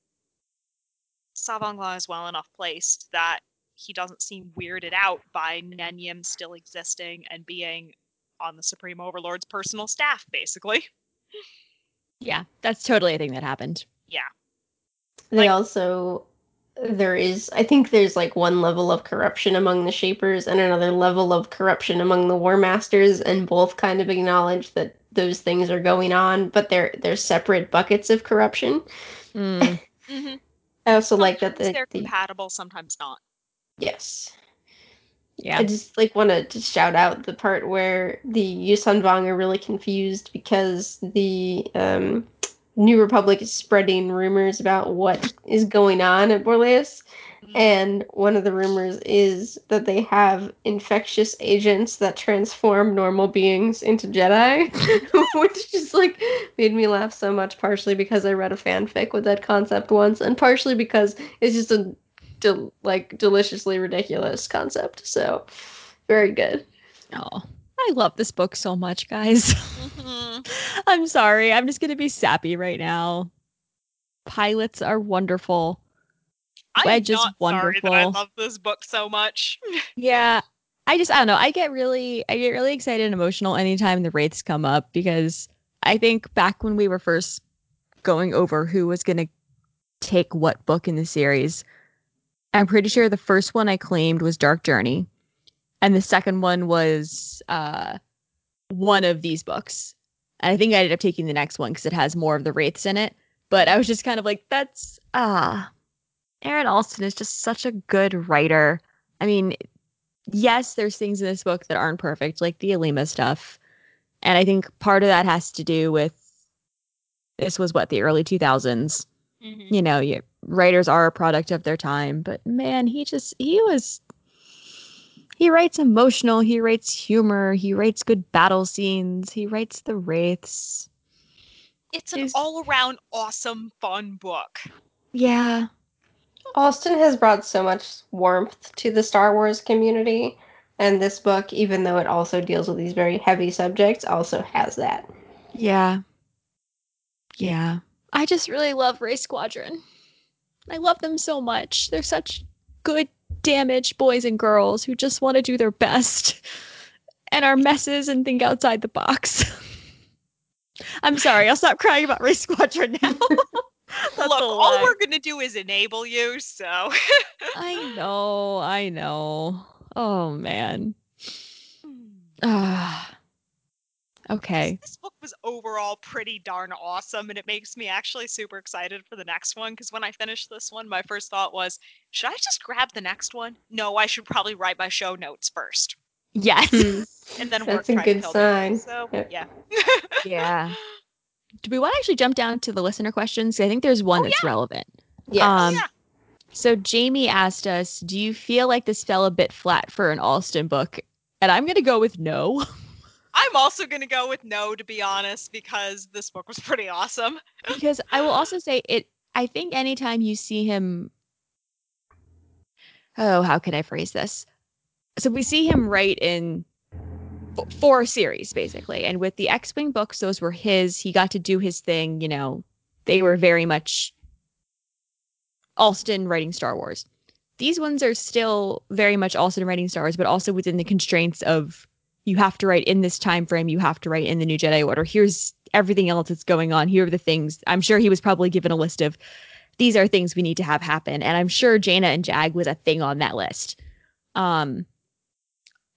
Tsavong Lah is well enough placed that he doesn't seem weirded out by Nen Yim still existing and being on the Supreme Overlord's personal staff, basically. Yeah, that's totally a thing that happened. Yeah. They Like- also there is I think there's like one level of corruption among the Shapers and another level of corruption among the War Masters, and both kind of acknowledge that those things are going on, but they're they're separate buckets of corruption. Mm, Mm-hmm. I also like that the, they're the compatible, sometimes not. Yes. yeah. I just like want to just shout out the part where the Yuuzhan Vong are really confused because the um New Republic is spreading rumors about what is going on at Borleias. And one of the rumors is that they have infectious agents that transform normal beings into Jedi, (laughs) which just like made me laugh so much. Partially because I read a fanfic with that concept once, and partially because it's just a del- like deliciously ridiculous concept. So very good. Oh, I love this book so much, guys. (laughs) Mhm. I'm sorry. I'm just gonna be sappy right now. Pilots are wonderful. I'm Wedge is not sorry that I love this book so much. (laughs) Yeah. I just I don't know. I get really I get really excited and emotional anytime the wraiths come up because I think back when we were first going over who was gonna take what book in the series, I'm pretty sure the first one I claimed was Dark Journey. And the second one was uh one of these books. And I think I ended up taking the next one because it has more of the wraiths in it. But I was just kind of like, that's ah Aaron Alston is just such a good writer. I mean, yes, there's things in this book that aren't perfect, like the Alema stuff. And I think part of that has to do with this was what the early 2000s. Mhm. You know, you, writers are a product of their time, but man, he just he was he writes emotional, he writes humor, he writes good battle scenes, he writes the wraiths. It's an Is- all around awesome, fun book. Yeah. Allston has brought so much warmth to the Star Wars community, and this book, even though it also deals with these very heavy subjects, also has that. Yeah. Yeah. I just really love Wraith Squadron. I love them so much. They're such good, damaged boys and girls who just want to do their best (laughs) and are messes and think outside the box. (laughs) I'm sorry, I'll stop crying about Wraith Squadron now. (laughs) Look, all we're gonna do is enable you, so I know, I know. Oh man. (sighs) Ah. Okay. This book was overall pretty darn awesome, and it makes me actually super excited for the next one. Because when I finished this one, my first thought was, should I just grab the next one? No, I should probably write my show notes first, Yes. (laughs) And then work That's a to good kill the other. sign. So Yep. yeah, yeah. (laughs) Do we want to actually jump down to the listener questions? I think there's one Oh, that's relevant. Yeah. Um, yeah. So Jamie asked us, "Do you feel like this fell a bit flat for an Allston book?" And I'm gonna go with no. (laughs) I'm also gonna go with no, to be honest, because this book was (laughs) pretty awesome. because I will also say it. I think anytime you see him, oh, how can I phrase this? So we see him write in four series basically, and with the X-wing books, those were his. He got to do his thing. You know, they were very much Allston writing Star Wars. These ones are still very much Allston writing Star Wars, but also within the constraints of you have to write in this time frame. You have to write in the New Jedi Order. Here's everything else that's going on. Here are the things. I'm sure he was probably given a list of these are things we need to have happen, and I'm sure Jaina and Jag was a thing on that list. Um,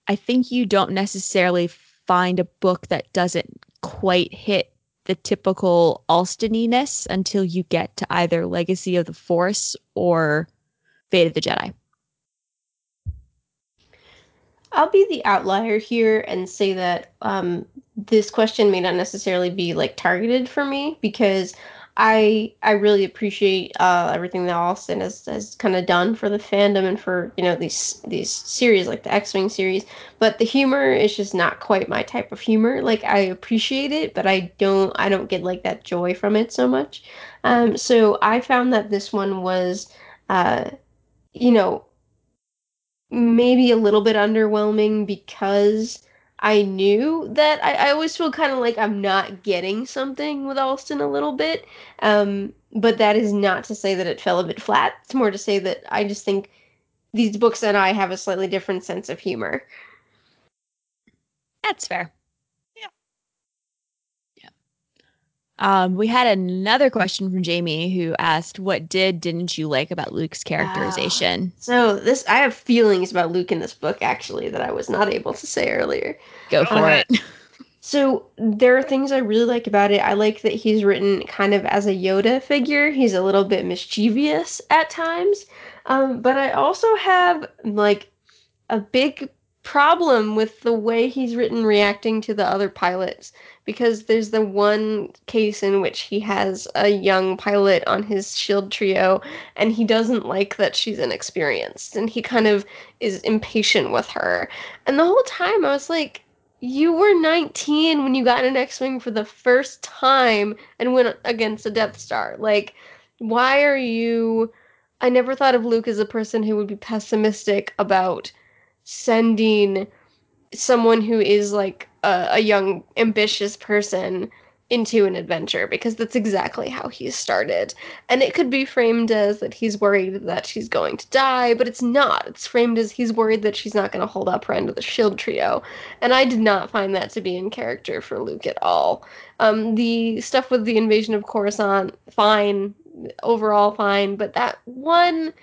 I think you don't necessarily find a book that doesn't quite hit the typical Allstoniness until you get to either Legacy of the Force or Fate of the Jedi. I'll be the outlier here and say that um, this question may not necessarily be like targeted for me because I I really appreciate uh, everything that Allston has, has kind of done for the fandom and for you know these these series like the X Wing series, but the humor is just not quite my type of humor. Like I appreciate it, but I don't I don't get like that joy from it so much. Um, so I found that this one was, uh, you know, maybe a little bit underwhelming because I knew that I, I always feel kind of like I'm not getting something with Allston a little bit. Um, but that is not to say that it fell a bit flat. It's more to say that I just think these books and I have a slightly different sense of humor. That's fair. Yeah. Yeah. Um, we had another question from Jamie who asked, "What did didn't you like about Luke's characterization?" So this I have feelings about Luke in this book actually that I was not able to say earlier. Go Go for ahead. it. (laughs) So there are things I really like about it. I like that he's written kind of as a Yoda figure. He's a little bit mischievous at times. Um, but I also have like a big problem with the way he's written reacting to the other pilots because there's the one case in which he has a young pilot on his shield trio and he doesn't like that she's inexperienced and he kind of is impatient with her. And the whole time i was like you were 19 when you got an x-wing for the first time and went against a death star. Like why are you i never thought of luke as a person who would be pessimistic about sending someone who is like a, a young ambitious person into an adventure because that's exactly how he started. And it could be framed as that he's worried that she's going to die, but it's not. It's framed as he's worried that she's not going to hold up her end of the shield trio. And I did not find that to be in character for Luke at all. Um, the stuff with the invasion of Coruscant, fine, overall fine, but that one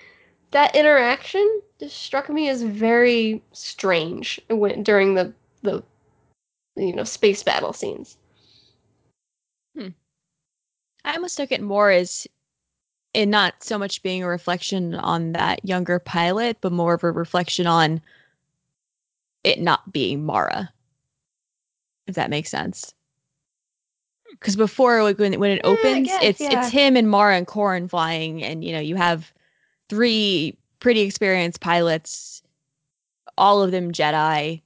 that interaction just struck me as very strange when, during the the you know space battle scenes. Hmm. I almost took it more as it not so much being a reflection on that younger pilot, but more of a reflection on it not being Mara. If that makes sense. Because before, like when when it Yeah, opens, guess, it's yeah. it's him and Mara and Corran flying, and you know you have three pretty experienced pilots, all of them Jedi.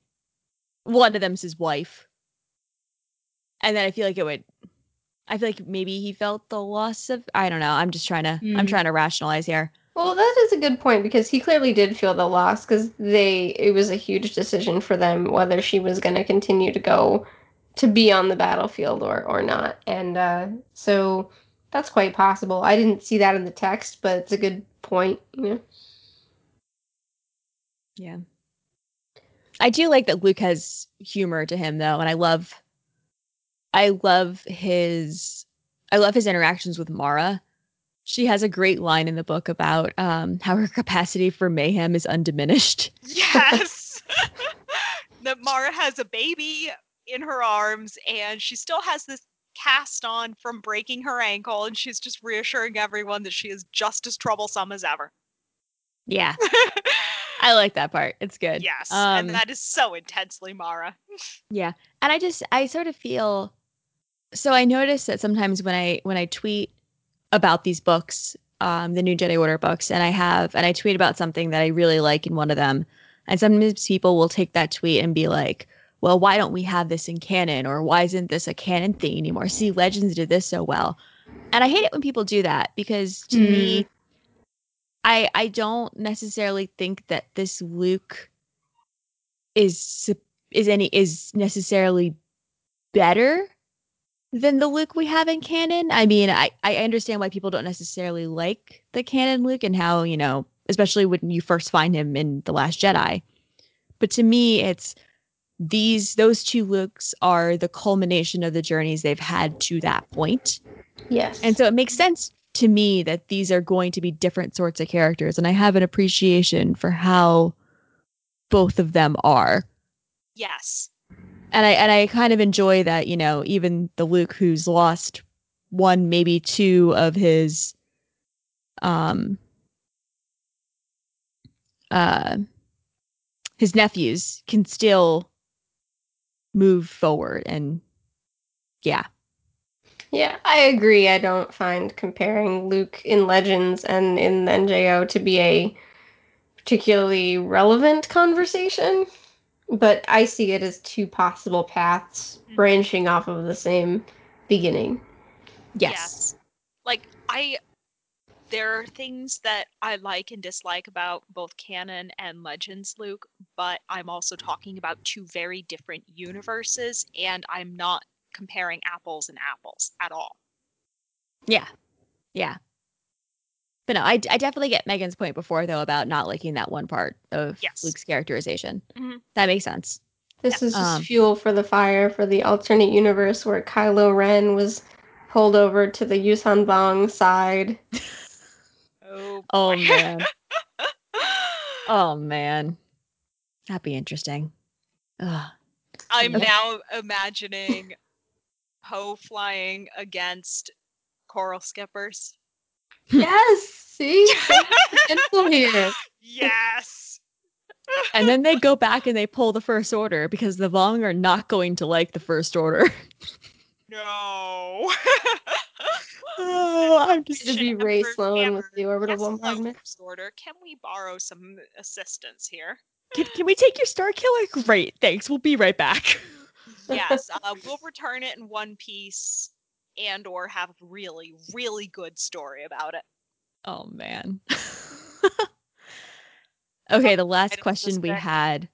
One of them's his wife, and then I feel like it would. I feel like maybe he felt the loss of. I don't know. I'm just trying to. I'm Mm. trying to rationalize here. Well, that is a good point because he clearly did feel the loss because they it was a huge decision for them whether she was going to continue to go to be on the battlefield or or not, and uh, so that's quite possible. I didn't see that in the text, but it's a good point. You know? Yeah. I do like that Luke has humor to him though, and I love I love his I love his interactions with Mara. She has a great line in the book about um, how her (laughs) capacity for mayhem is undiminished. Yes. (laughs) (laughs) that Mara has a baby in her arms and she still has this cast on from breaking her ankle and she's just reassuring everyone that she is just as troublesome as ever. Yeah, (laughs) I like that part. It's good. yes. Um, and that is so intensely Mara. (laughs) Yeah. And I just I sort of feel so I notice that sometimes when I when I tweet about these books, um, the new Jedi Order books, and I have and I tweet about something that I really like in one of them, and sometimes people will take that tweet and be like, Well, why don't we have this in canon? Or why isn't this a canon thing anymore? See, Legends did this so well. And I hate it when people do that because to me, mm-hmm. I I don't necessarily think that this Luke is is any is necessarily better than the Luke we have in canon. I mean, I I understand why people don't necessarily like the canon Luke and how you know, especially when you first find him in the Last Jedi. But to me, it's these those two Lukes are the culmination of the journeys they've had to that point. Yes. And so it makes sense to me that these are going to be different sorts of characters. And I have an appreciation for how both of them are. Yes. And I and I kind of enjoy that, you know, even the Luke who's lost one, maybe two of his um uh his nephews can still move forward and yeah. Yeah, I agree. I don't find comparing Luke in Legends and in NJO to be a particularly relevant conversation, but I see it as two possible paths mm-hmm. branching off of the same beginning. Yes. Like I there are things that I like and dislike about both canon and Legends Luke, but I'm also talking about two very different universes and I'm not comparing apples and apples at all. Yeah. Yeah. But no, I, I definitely get Megan's point before, though, about not liking that one part of Yes. Luke's characterization. Mhm. That makes sense. This is just Um, fuel for the fire for the alternate universe where Kylo Ren was pulled over to the Yuuzhan Vong side. (laughs) Oh, Oh, man. (laughs) oh, man. That'd be interesting. Ugh. I'm Okay. now imagining Poe flying against coral skippers. yes, see, (laughs) There's here. Yes. and then they go back and they pull the first order because the Vong are not going to like the first order. (laughs) No. Oh, I'm (laughs) just to be Rae Sloane with the orbital Yes, bombardment. Order. Can we borrow some assistance here? Can, can we take your star killer? Great, thanks. We'll be right back. (laughs) (laughs) Yes, uh, we'll return it in one piece and or have a really, really good story about it. Oh man. okay, the last question we had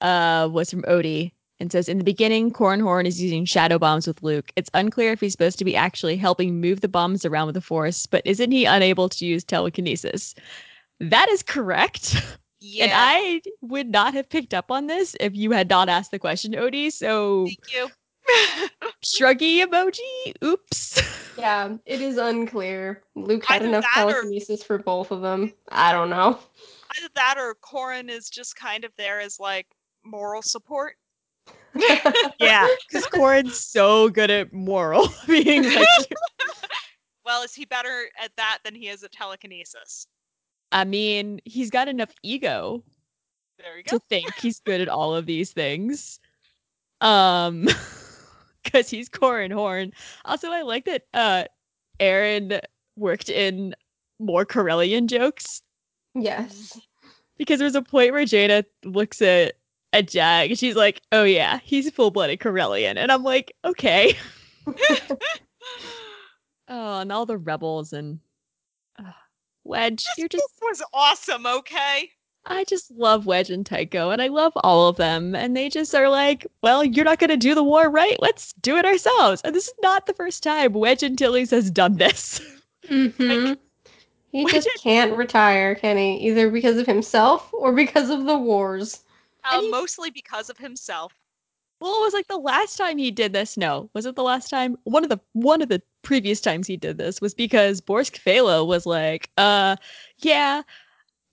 uh was from Odie and says in the beginning Corran Horn is using shadow bombs with Luke. It's unclear if he's supposed to be actually helping move the bombs around with the force, but isn't he unable to use telekinesis? That is correct. Yeah. And I would not have picked up on this if you had not asked the question, Odie. So Thank you. (laughs) shruggy emoji. Oops. Yeah, it is unclear. Luke had Either enough that or- telekinesis for both of them. I don't know. Either that or Corran is just kind of there as like moral support. (laughs) yeah, because Corran's so good at moral (laughs) being like (laughs) Well, is he better at that than he is at telekinesis? I mean, he's got enough ego There go. to think he's good at all of these things. Um because he's Corran Horn. Also, I like that uh Aaron worked in more Corellian jokes yes. because there's a point where Jaina looks at at Jag she's like, Oh yeah, he's full blooded Corellian. And I'm like, okay. (laughs) Oh, and all the rebels and uh, Wedge, you're just This was awesome, okay? I just love Wedge and Tycho, and I love all of them. And they just are like, well, you're not going to do the war, right? Let's do it ourselves. And this is not the first time Wedge Antilles has done this. (laughs) hmm He Why just can't retire, can he? Either because of himself or because of the wars. Uh, he- mostly because of himself. Well, it was like the last time he did this. No, was it the last time? One of the one of the previous times he did this was because Borsk Fey'lya was like, uh, yeah,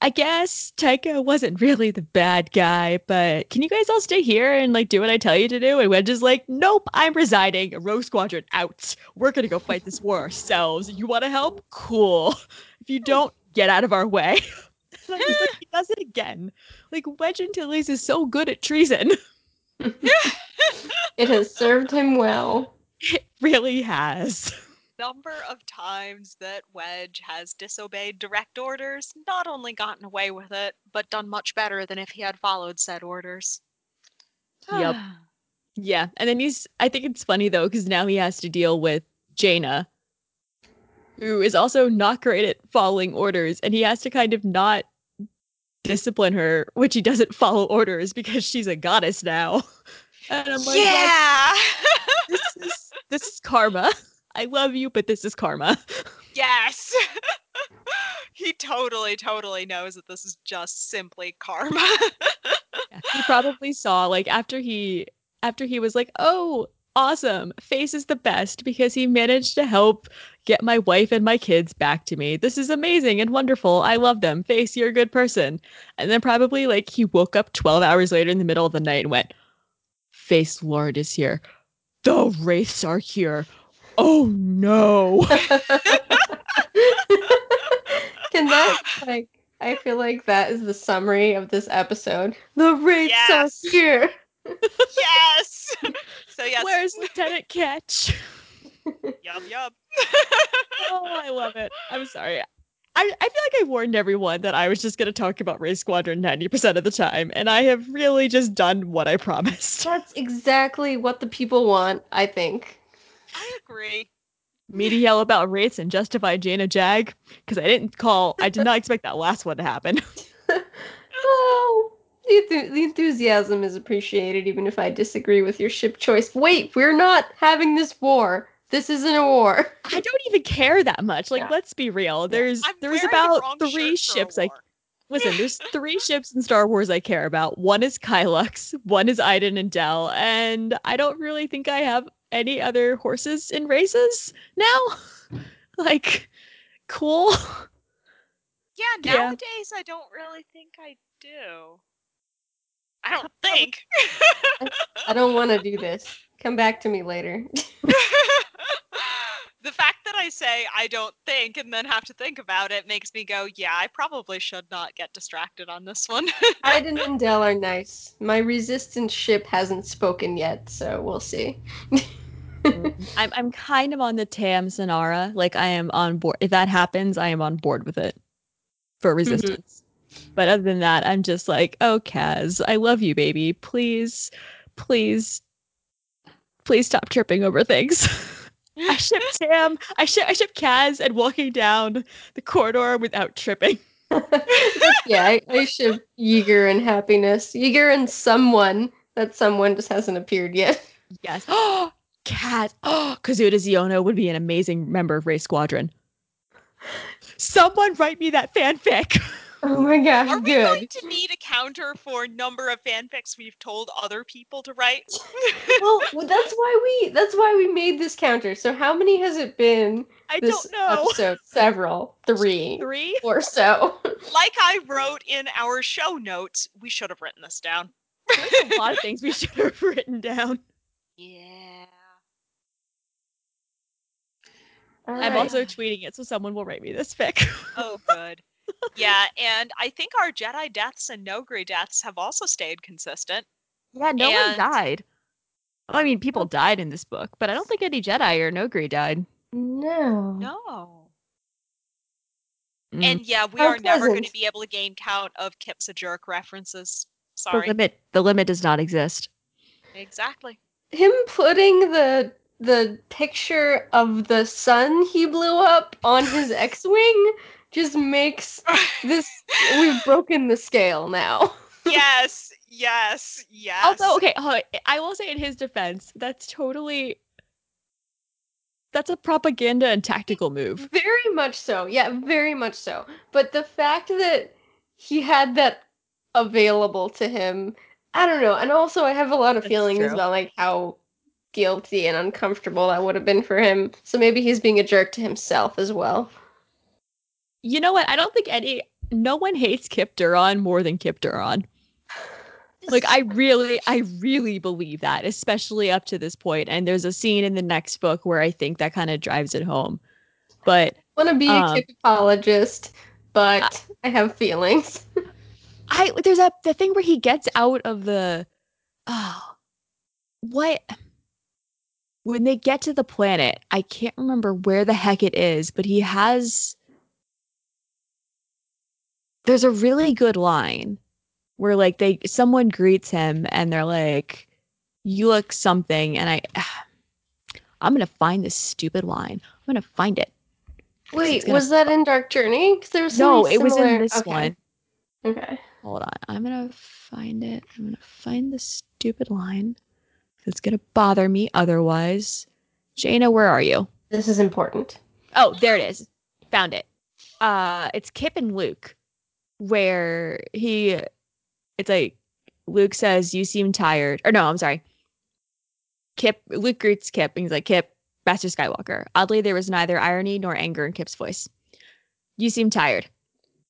I guess Tycho wasn't really the bad guy, but can you guys all stay here and like do what I tell you to do? And Wedge is like, nope, I'm resigning. Rogue Squadron out. We're gonna go fight this war ourselves. You want to help? Cool. If you (laughs) don't, get out of our way. (laughs) (laughs) And I'm like, he does it again. Like Wedge Antilles is so good at treason. (laughs) It has served him well. It really has. Number of times that Wedge has disobeyed direct orders, not only gotten away with it, but done much better than if he had followed said orders. yep. Yeah. And then he's, I think it's funny though, because now he has to deal with Jaina, who is also not great at following orders. And he has to kind of not discipline her, which he doesn't follow orders because she's a goddess now. (laughs) And I'm like, "Well, yeah. this is this is karma. I love you, but this is karma. yes. (laughs) he totally, totally knows that this is just simply karma. (laughs) Yeah, he probably saw like after he after he was like, "Oh, awesome. Face is the best because he managed to help get my wife and my kids back to me. This is amazing and wonderful. I love them. Face, you're a good person." And then probably like he woke up 12 hours later in the middle of the night and went, "Face Loran is here. The wraiths are here. Oh no." (laughs) Can that like I feel like that is the summary of this episode. The wraiths Yes. are here. (laughs) yes. (laughs) so yes. Where's Lieutenant Kettch? Yum yum. (laughs) oh, I love it. I'm sorry. I, I feel like I warned everyone that I was just going to talk about Wraith Squadron 90% of the time, and I have really just done what I (laughs) promised. That's exactly what the people want, I think. I agree. Me to yell about race and justify Jaina Jag, because I didn't call, I did not expect that last one to happen. (laughs) Oh, the, enthu- the enthusiasm is appreciated, even if I disagree with your ship choice. Wait, we're not having this war. This isn't a war. (laughs) I don't even care that much. Like, Yeah. let's be real. There's I'm there's wearing the about three shirt for a ships Like. (laughs) Listen, there's (laughs) three ships in Star Wars I care about. One is Kylux, one is Iden and Del, and I don't really think I have any other horses in races now. like, cool. Yeah, Yeah. nowadays I don't really think I do. I don't think. I don't want to do this. Come back to me later. The fact that I say I don't think and then have to think about it makes me go, yeah, I probably should not get distracted on this one. Iden and Del are nice. My resistance ship hasn't spoken yet, so we'll see. Mm, I'm I'm kind of on the Tam Sonara. Like I am on board. If that happens, I am on board with it for mm-hmm. resistance. But other than that, I'm just like, oh Kaz, I love you, baby. Please, please, please stop tripping over things. (laughs) I ship Tam. I ship I ship Kaz and walking down the corridor without tripping. (laughs) yeah, I, I ship Yeager and happiness. Yeager and someone. That someone just hasn't appeared yet. (laughs) Yes. Oh, Cat. Oh, Kazuda Xiono would be an amazing member of Wraith Squadron. (laughs) Someone write me that fanfic. Oh my gosh, Are we good. going to need a counter for number of fanfics we've told other people to write? well, (laughs) well, that's why we that's why we made this counter. So how many has it been I this don't know. episode? Several. (laughs) Three Three? or so. (laughs) like I wrote in our show notes, we should have written this down. There's a lot of things we should have written down. Yeah. All I'm right. also tweeting it, so someone will write me this fic. Oh, good. Yeah, and I think our Jedi deaths and Noghri deaths have also stayed consistent. yeah, no And- one died. Well, I mean, people died in this book, but I don't think any Jedi or Noghri died. no. No. Mm. And yeah, we How are never going to be able to gain count of Kip's a jerk references. the Sorry. limit, the limit does not exist. Exactly. Him putting the the picture of the sun he blew up on his X-wing just makes (laughs) this we've broken the scale now. (laughs) yes, yes, yes. Although, okay, hold I will say in his defense, that's totally that's a propaganda and tactical move. Very much so. Yeah, very much so. But the fact that he had that available to him, I don't know. And also I have a lot of That's feelings true. about like how guilty and uncomfortable that would have been for him. So maybe he's being a jerk to himself as well. You know what? I don't think any no one hates Kip Durron more than Kip Durron. Like I really, I really believe that, especially up to this point. And there's a scene in the next book where I think that kind of drives it home. But I want to be a Um, Kip apologist, but I have feelings. (laughs) I there's a the thing where he gets out of the oh what when they get to the planet, I can't remember where the heck it is, but he has there's a really good line where like they someone greets him and they're like you look something and I (sighs) I'm going to find this stupid line. I'm going to find it. Wait, gonna was that in Dark Journey? Because there was No, something it was in this okay. one. Okay. Hold on. I'm going to find it. I'm going to find the stupid line. It's going to bother me otherwise. Jaina, where are you? This is important. Oh, there it is. Found it. Uh it's Kip and Luke where he it's like Luke says you seem tired. Or no, I'm sorry. Kip Luke greets Kip and he's like, Kip, Master Skywalker. Oddly, there was neither irony nor anger in Kip's voice. You seem tired.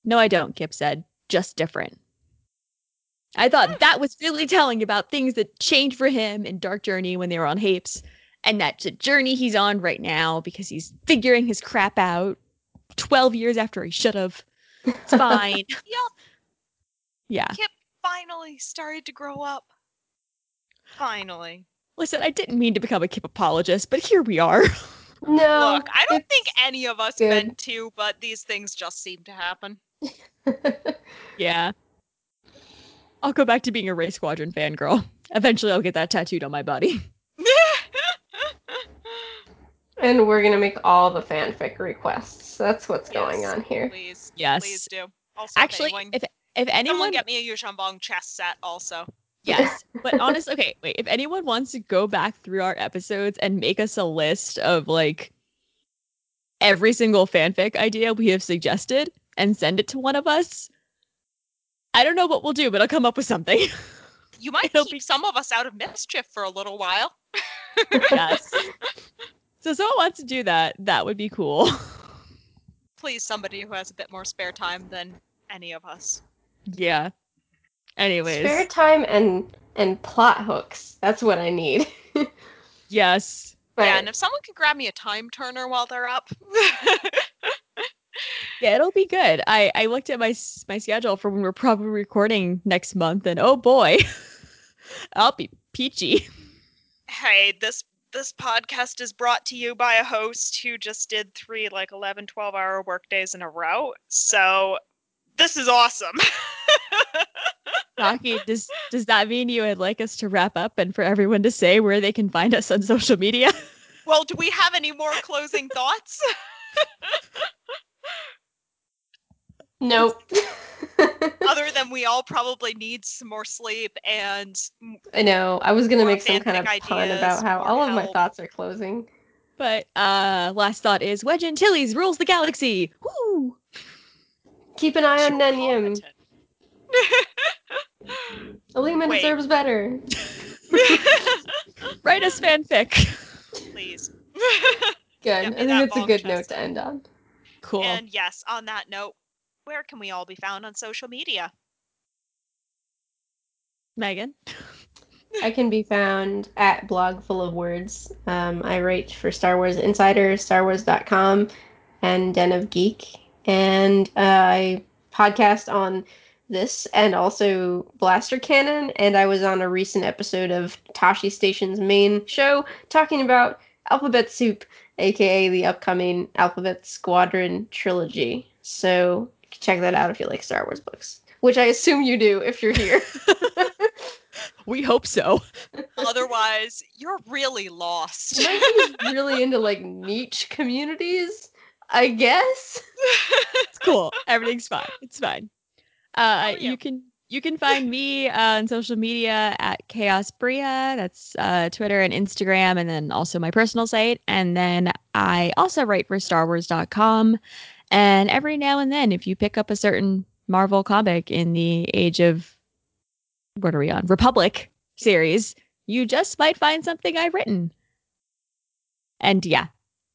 No, I don't, Kip said. Just different. I thought that was really telling about things that changed for him in Dark Journey when they were on Hapes and that's a journey he's on right now because he's figuring his crap out 12 years after he should have. It's fine. (laughs) Yep, yeah. Kip finally started to grow up. Finally. Listen, I didn't mean to become a Kip apologist, but here we are. (laughs) No. Look, I don't think any of us good. meant to, but these things just seem to happen. (laughs) yeah. I'll go back to being a Wraith Squadron fangirl. Eventually, I'll get that tattooed on my body. And we're gonna make all the fanfic requests. That's what's going on here. Please. Yes. Please do. Also, if Actually, anyone, if if someone anyone get me a Yuuzhan Vong chess set also. Yes. (laughs) But honestly, okay, wait. If anyone wants to go back through our episodes and make us a list of like every single fanfic idea we have suggested and send it to one of us, I don't know what we'll do, but I'll come up with something. You might (laughs) It'll keep be- some of us out of mischief for a little while. (laughs) yes. So if someone wants to do that, that would be cool. (laughs) Please, somebody who has a bit more spare time than any of us. yeah. Anyways. Spare time and and plot hooks. That's what I need. (laughs) Yes. Right. Yeah, and if someone can grab me a time turner while they're up. (laughs) Yeah, it'll be good. I I looked at my my schedule for when we're probably recording next month, and oh boy, I'll be peachy. hey, this this podcast is brought to you by a host who just did three like 11 12 hour work days in a row. So this is awesome. (laughs) Rocky, does does that mean you would like us to wrap up and for everyone to say where they can find us on social media? (laughs) well, do we have any more closing thoughts? (laughs) Nope. Other than we all probably need some more sleep and I know. I was gonna make some kind of fanfic pun about how more all of my thoughts are closing. But uh last thought is Wedge Antilles rules the galaxy. Woo! Keep an eye on too Nen Yim. competent. Alema deserves better. (laughs) Write us fanfic. Please. Good. Get I think that that's a good chest note to end on. Cool. And yes, on that note, where can we all be found on social media? Megan. I can be found at blog full of words. Um, I write for Star Wars Insider, StarWars.com, and Den of Geek, and uh, I podcast on this and also Blaster Cannon. And I was on a recent episode of Tosche Station's main show talking about Alphabet Soup, aka the upcoming Alphabet Squadron trilogy. So check that out if you like Star Wars books, which I assume you do if you're here. (laughs) (laughs) We hope so. Otherwise, you're really lost. You might be really into like niche communities, I guess. It's cool. Everything's fine. It's fine. Uh, you? you can you can find me uh, on social media at Chaos Bria. That's uh, Twitter and Instagram, and then also my personal site. And then I also write for StarWars.com. And every now and then, if you pick up a certain Marvel comic in the Age of what are we on Republic series, you just might find something I've written. And yeah,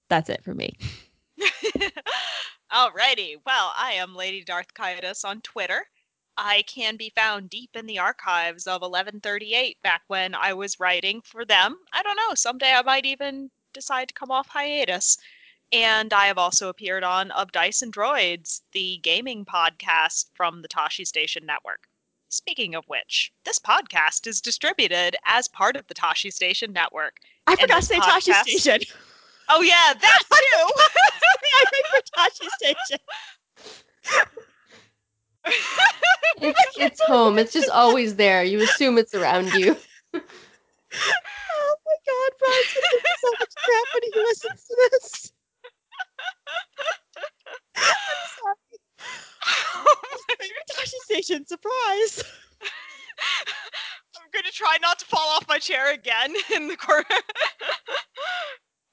that's it for me. (laughs) Alrighty. Well, I am Lady Darth Kaitis on Twitter. I can be found deep in the archives of 1138 back when I was writing for them. I don't know, someday I might even decide to come off hiatus. And I have also appeared on Of Dice and Droids, the gaming podcast from the Tosche Station Network. Speaking of which, this podcast is distributed as part of the Tosche Station Network. I And forgot to this say Tosche Station. (laughs) Oh, yeah, that (laughs) too! (laughs) I write for Tosche Station. It's it's home. It's just always there. You assume it's around you. Oh my god, Brian's gonna give so much crap when he listens to this. I'm. (laughs) Tosche Station, surprise! I'm going to try not to fall off my chair again in the corner.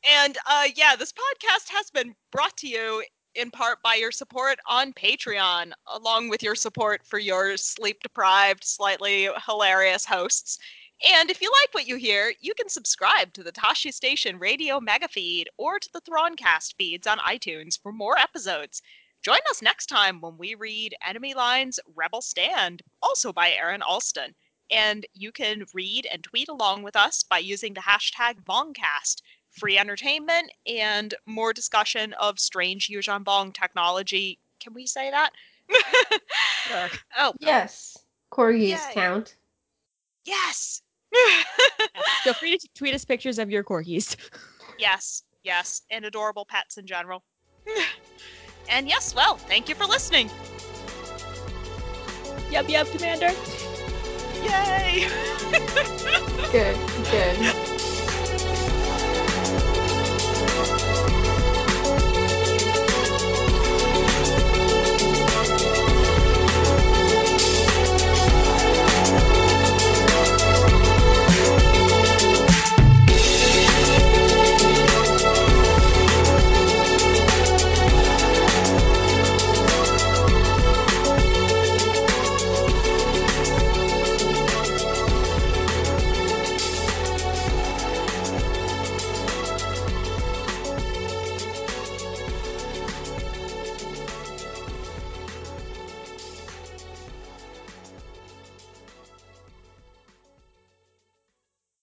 and uh, yeah, this podcast has been brought to you in part by your support on Patreon, along with your support for your sleep deprived, slightly hilarious hosts. And if you like what you hear, you can subscribe to the Tosche Station radio mega feed or to the Thrawncast feeds on iTunes for more episodes. Join us next time when we read Enemy Lines Rebel Stand, also by Aaron Allston. And you can read and tweet along with us by using the hashtag Vongcast. Free entertainment and more discussion of strange Yuuzhan Vong technology. Can we say that? Sure. (laughs) Oh, Yes. Corgis Yay. count. yes! Feel free to tweet us pictures of your corgis. yes, yes, and adorable pets in general. and yes, well, thank you for listening. Yep, yep, Commander. Yay! (laughs) Good. Good.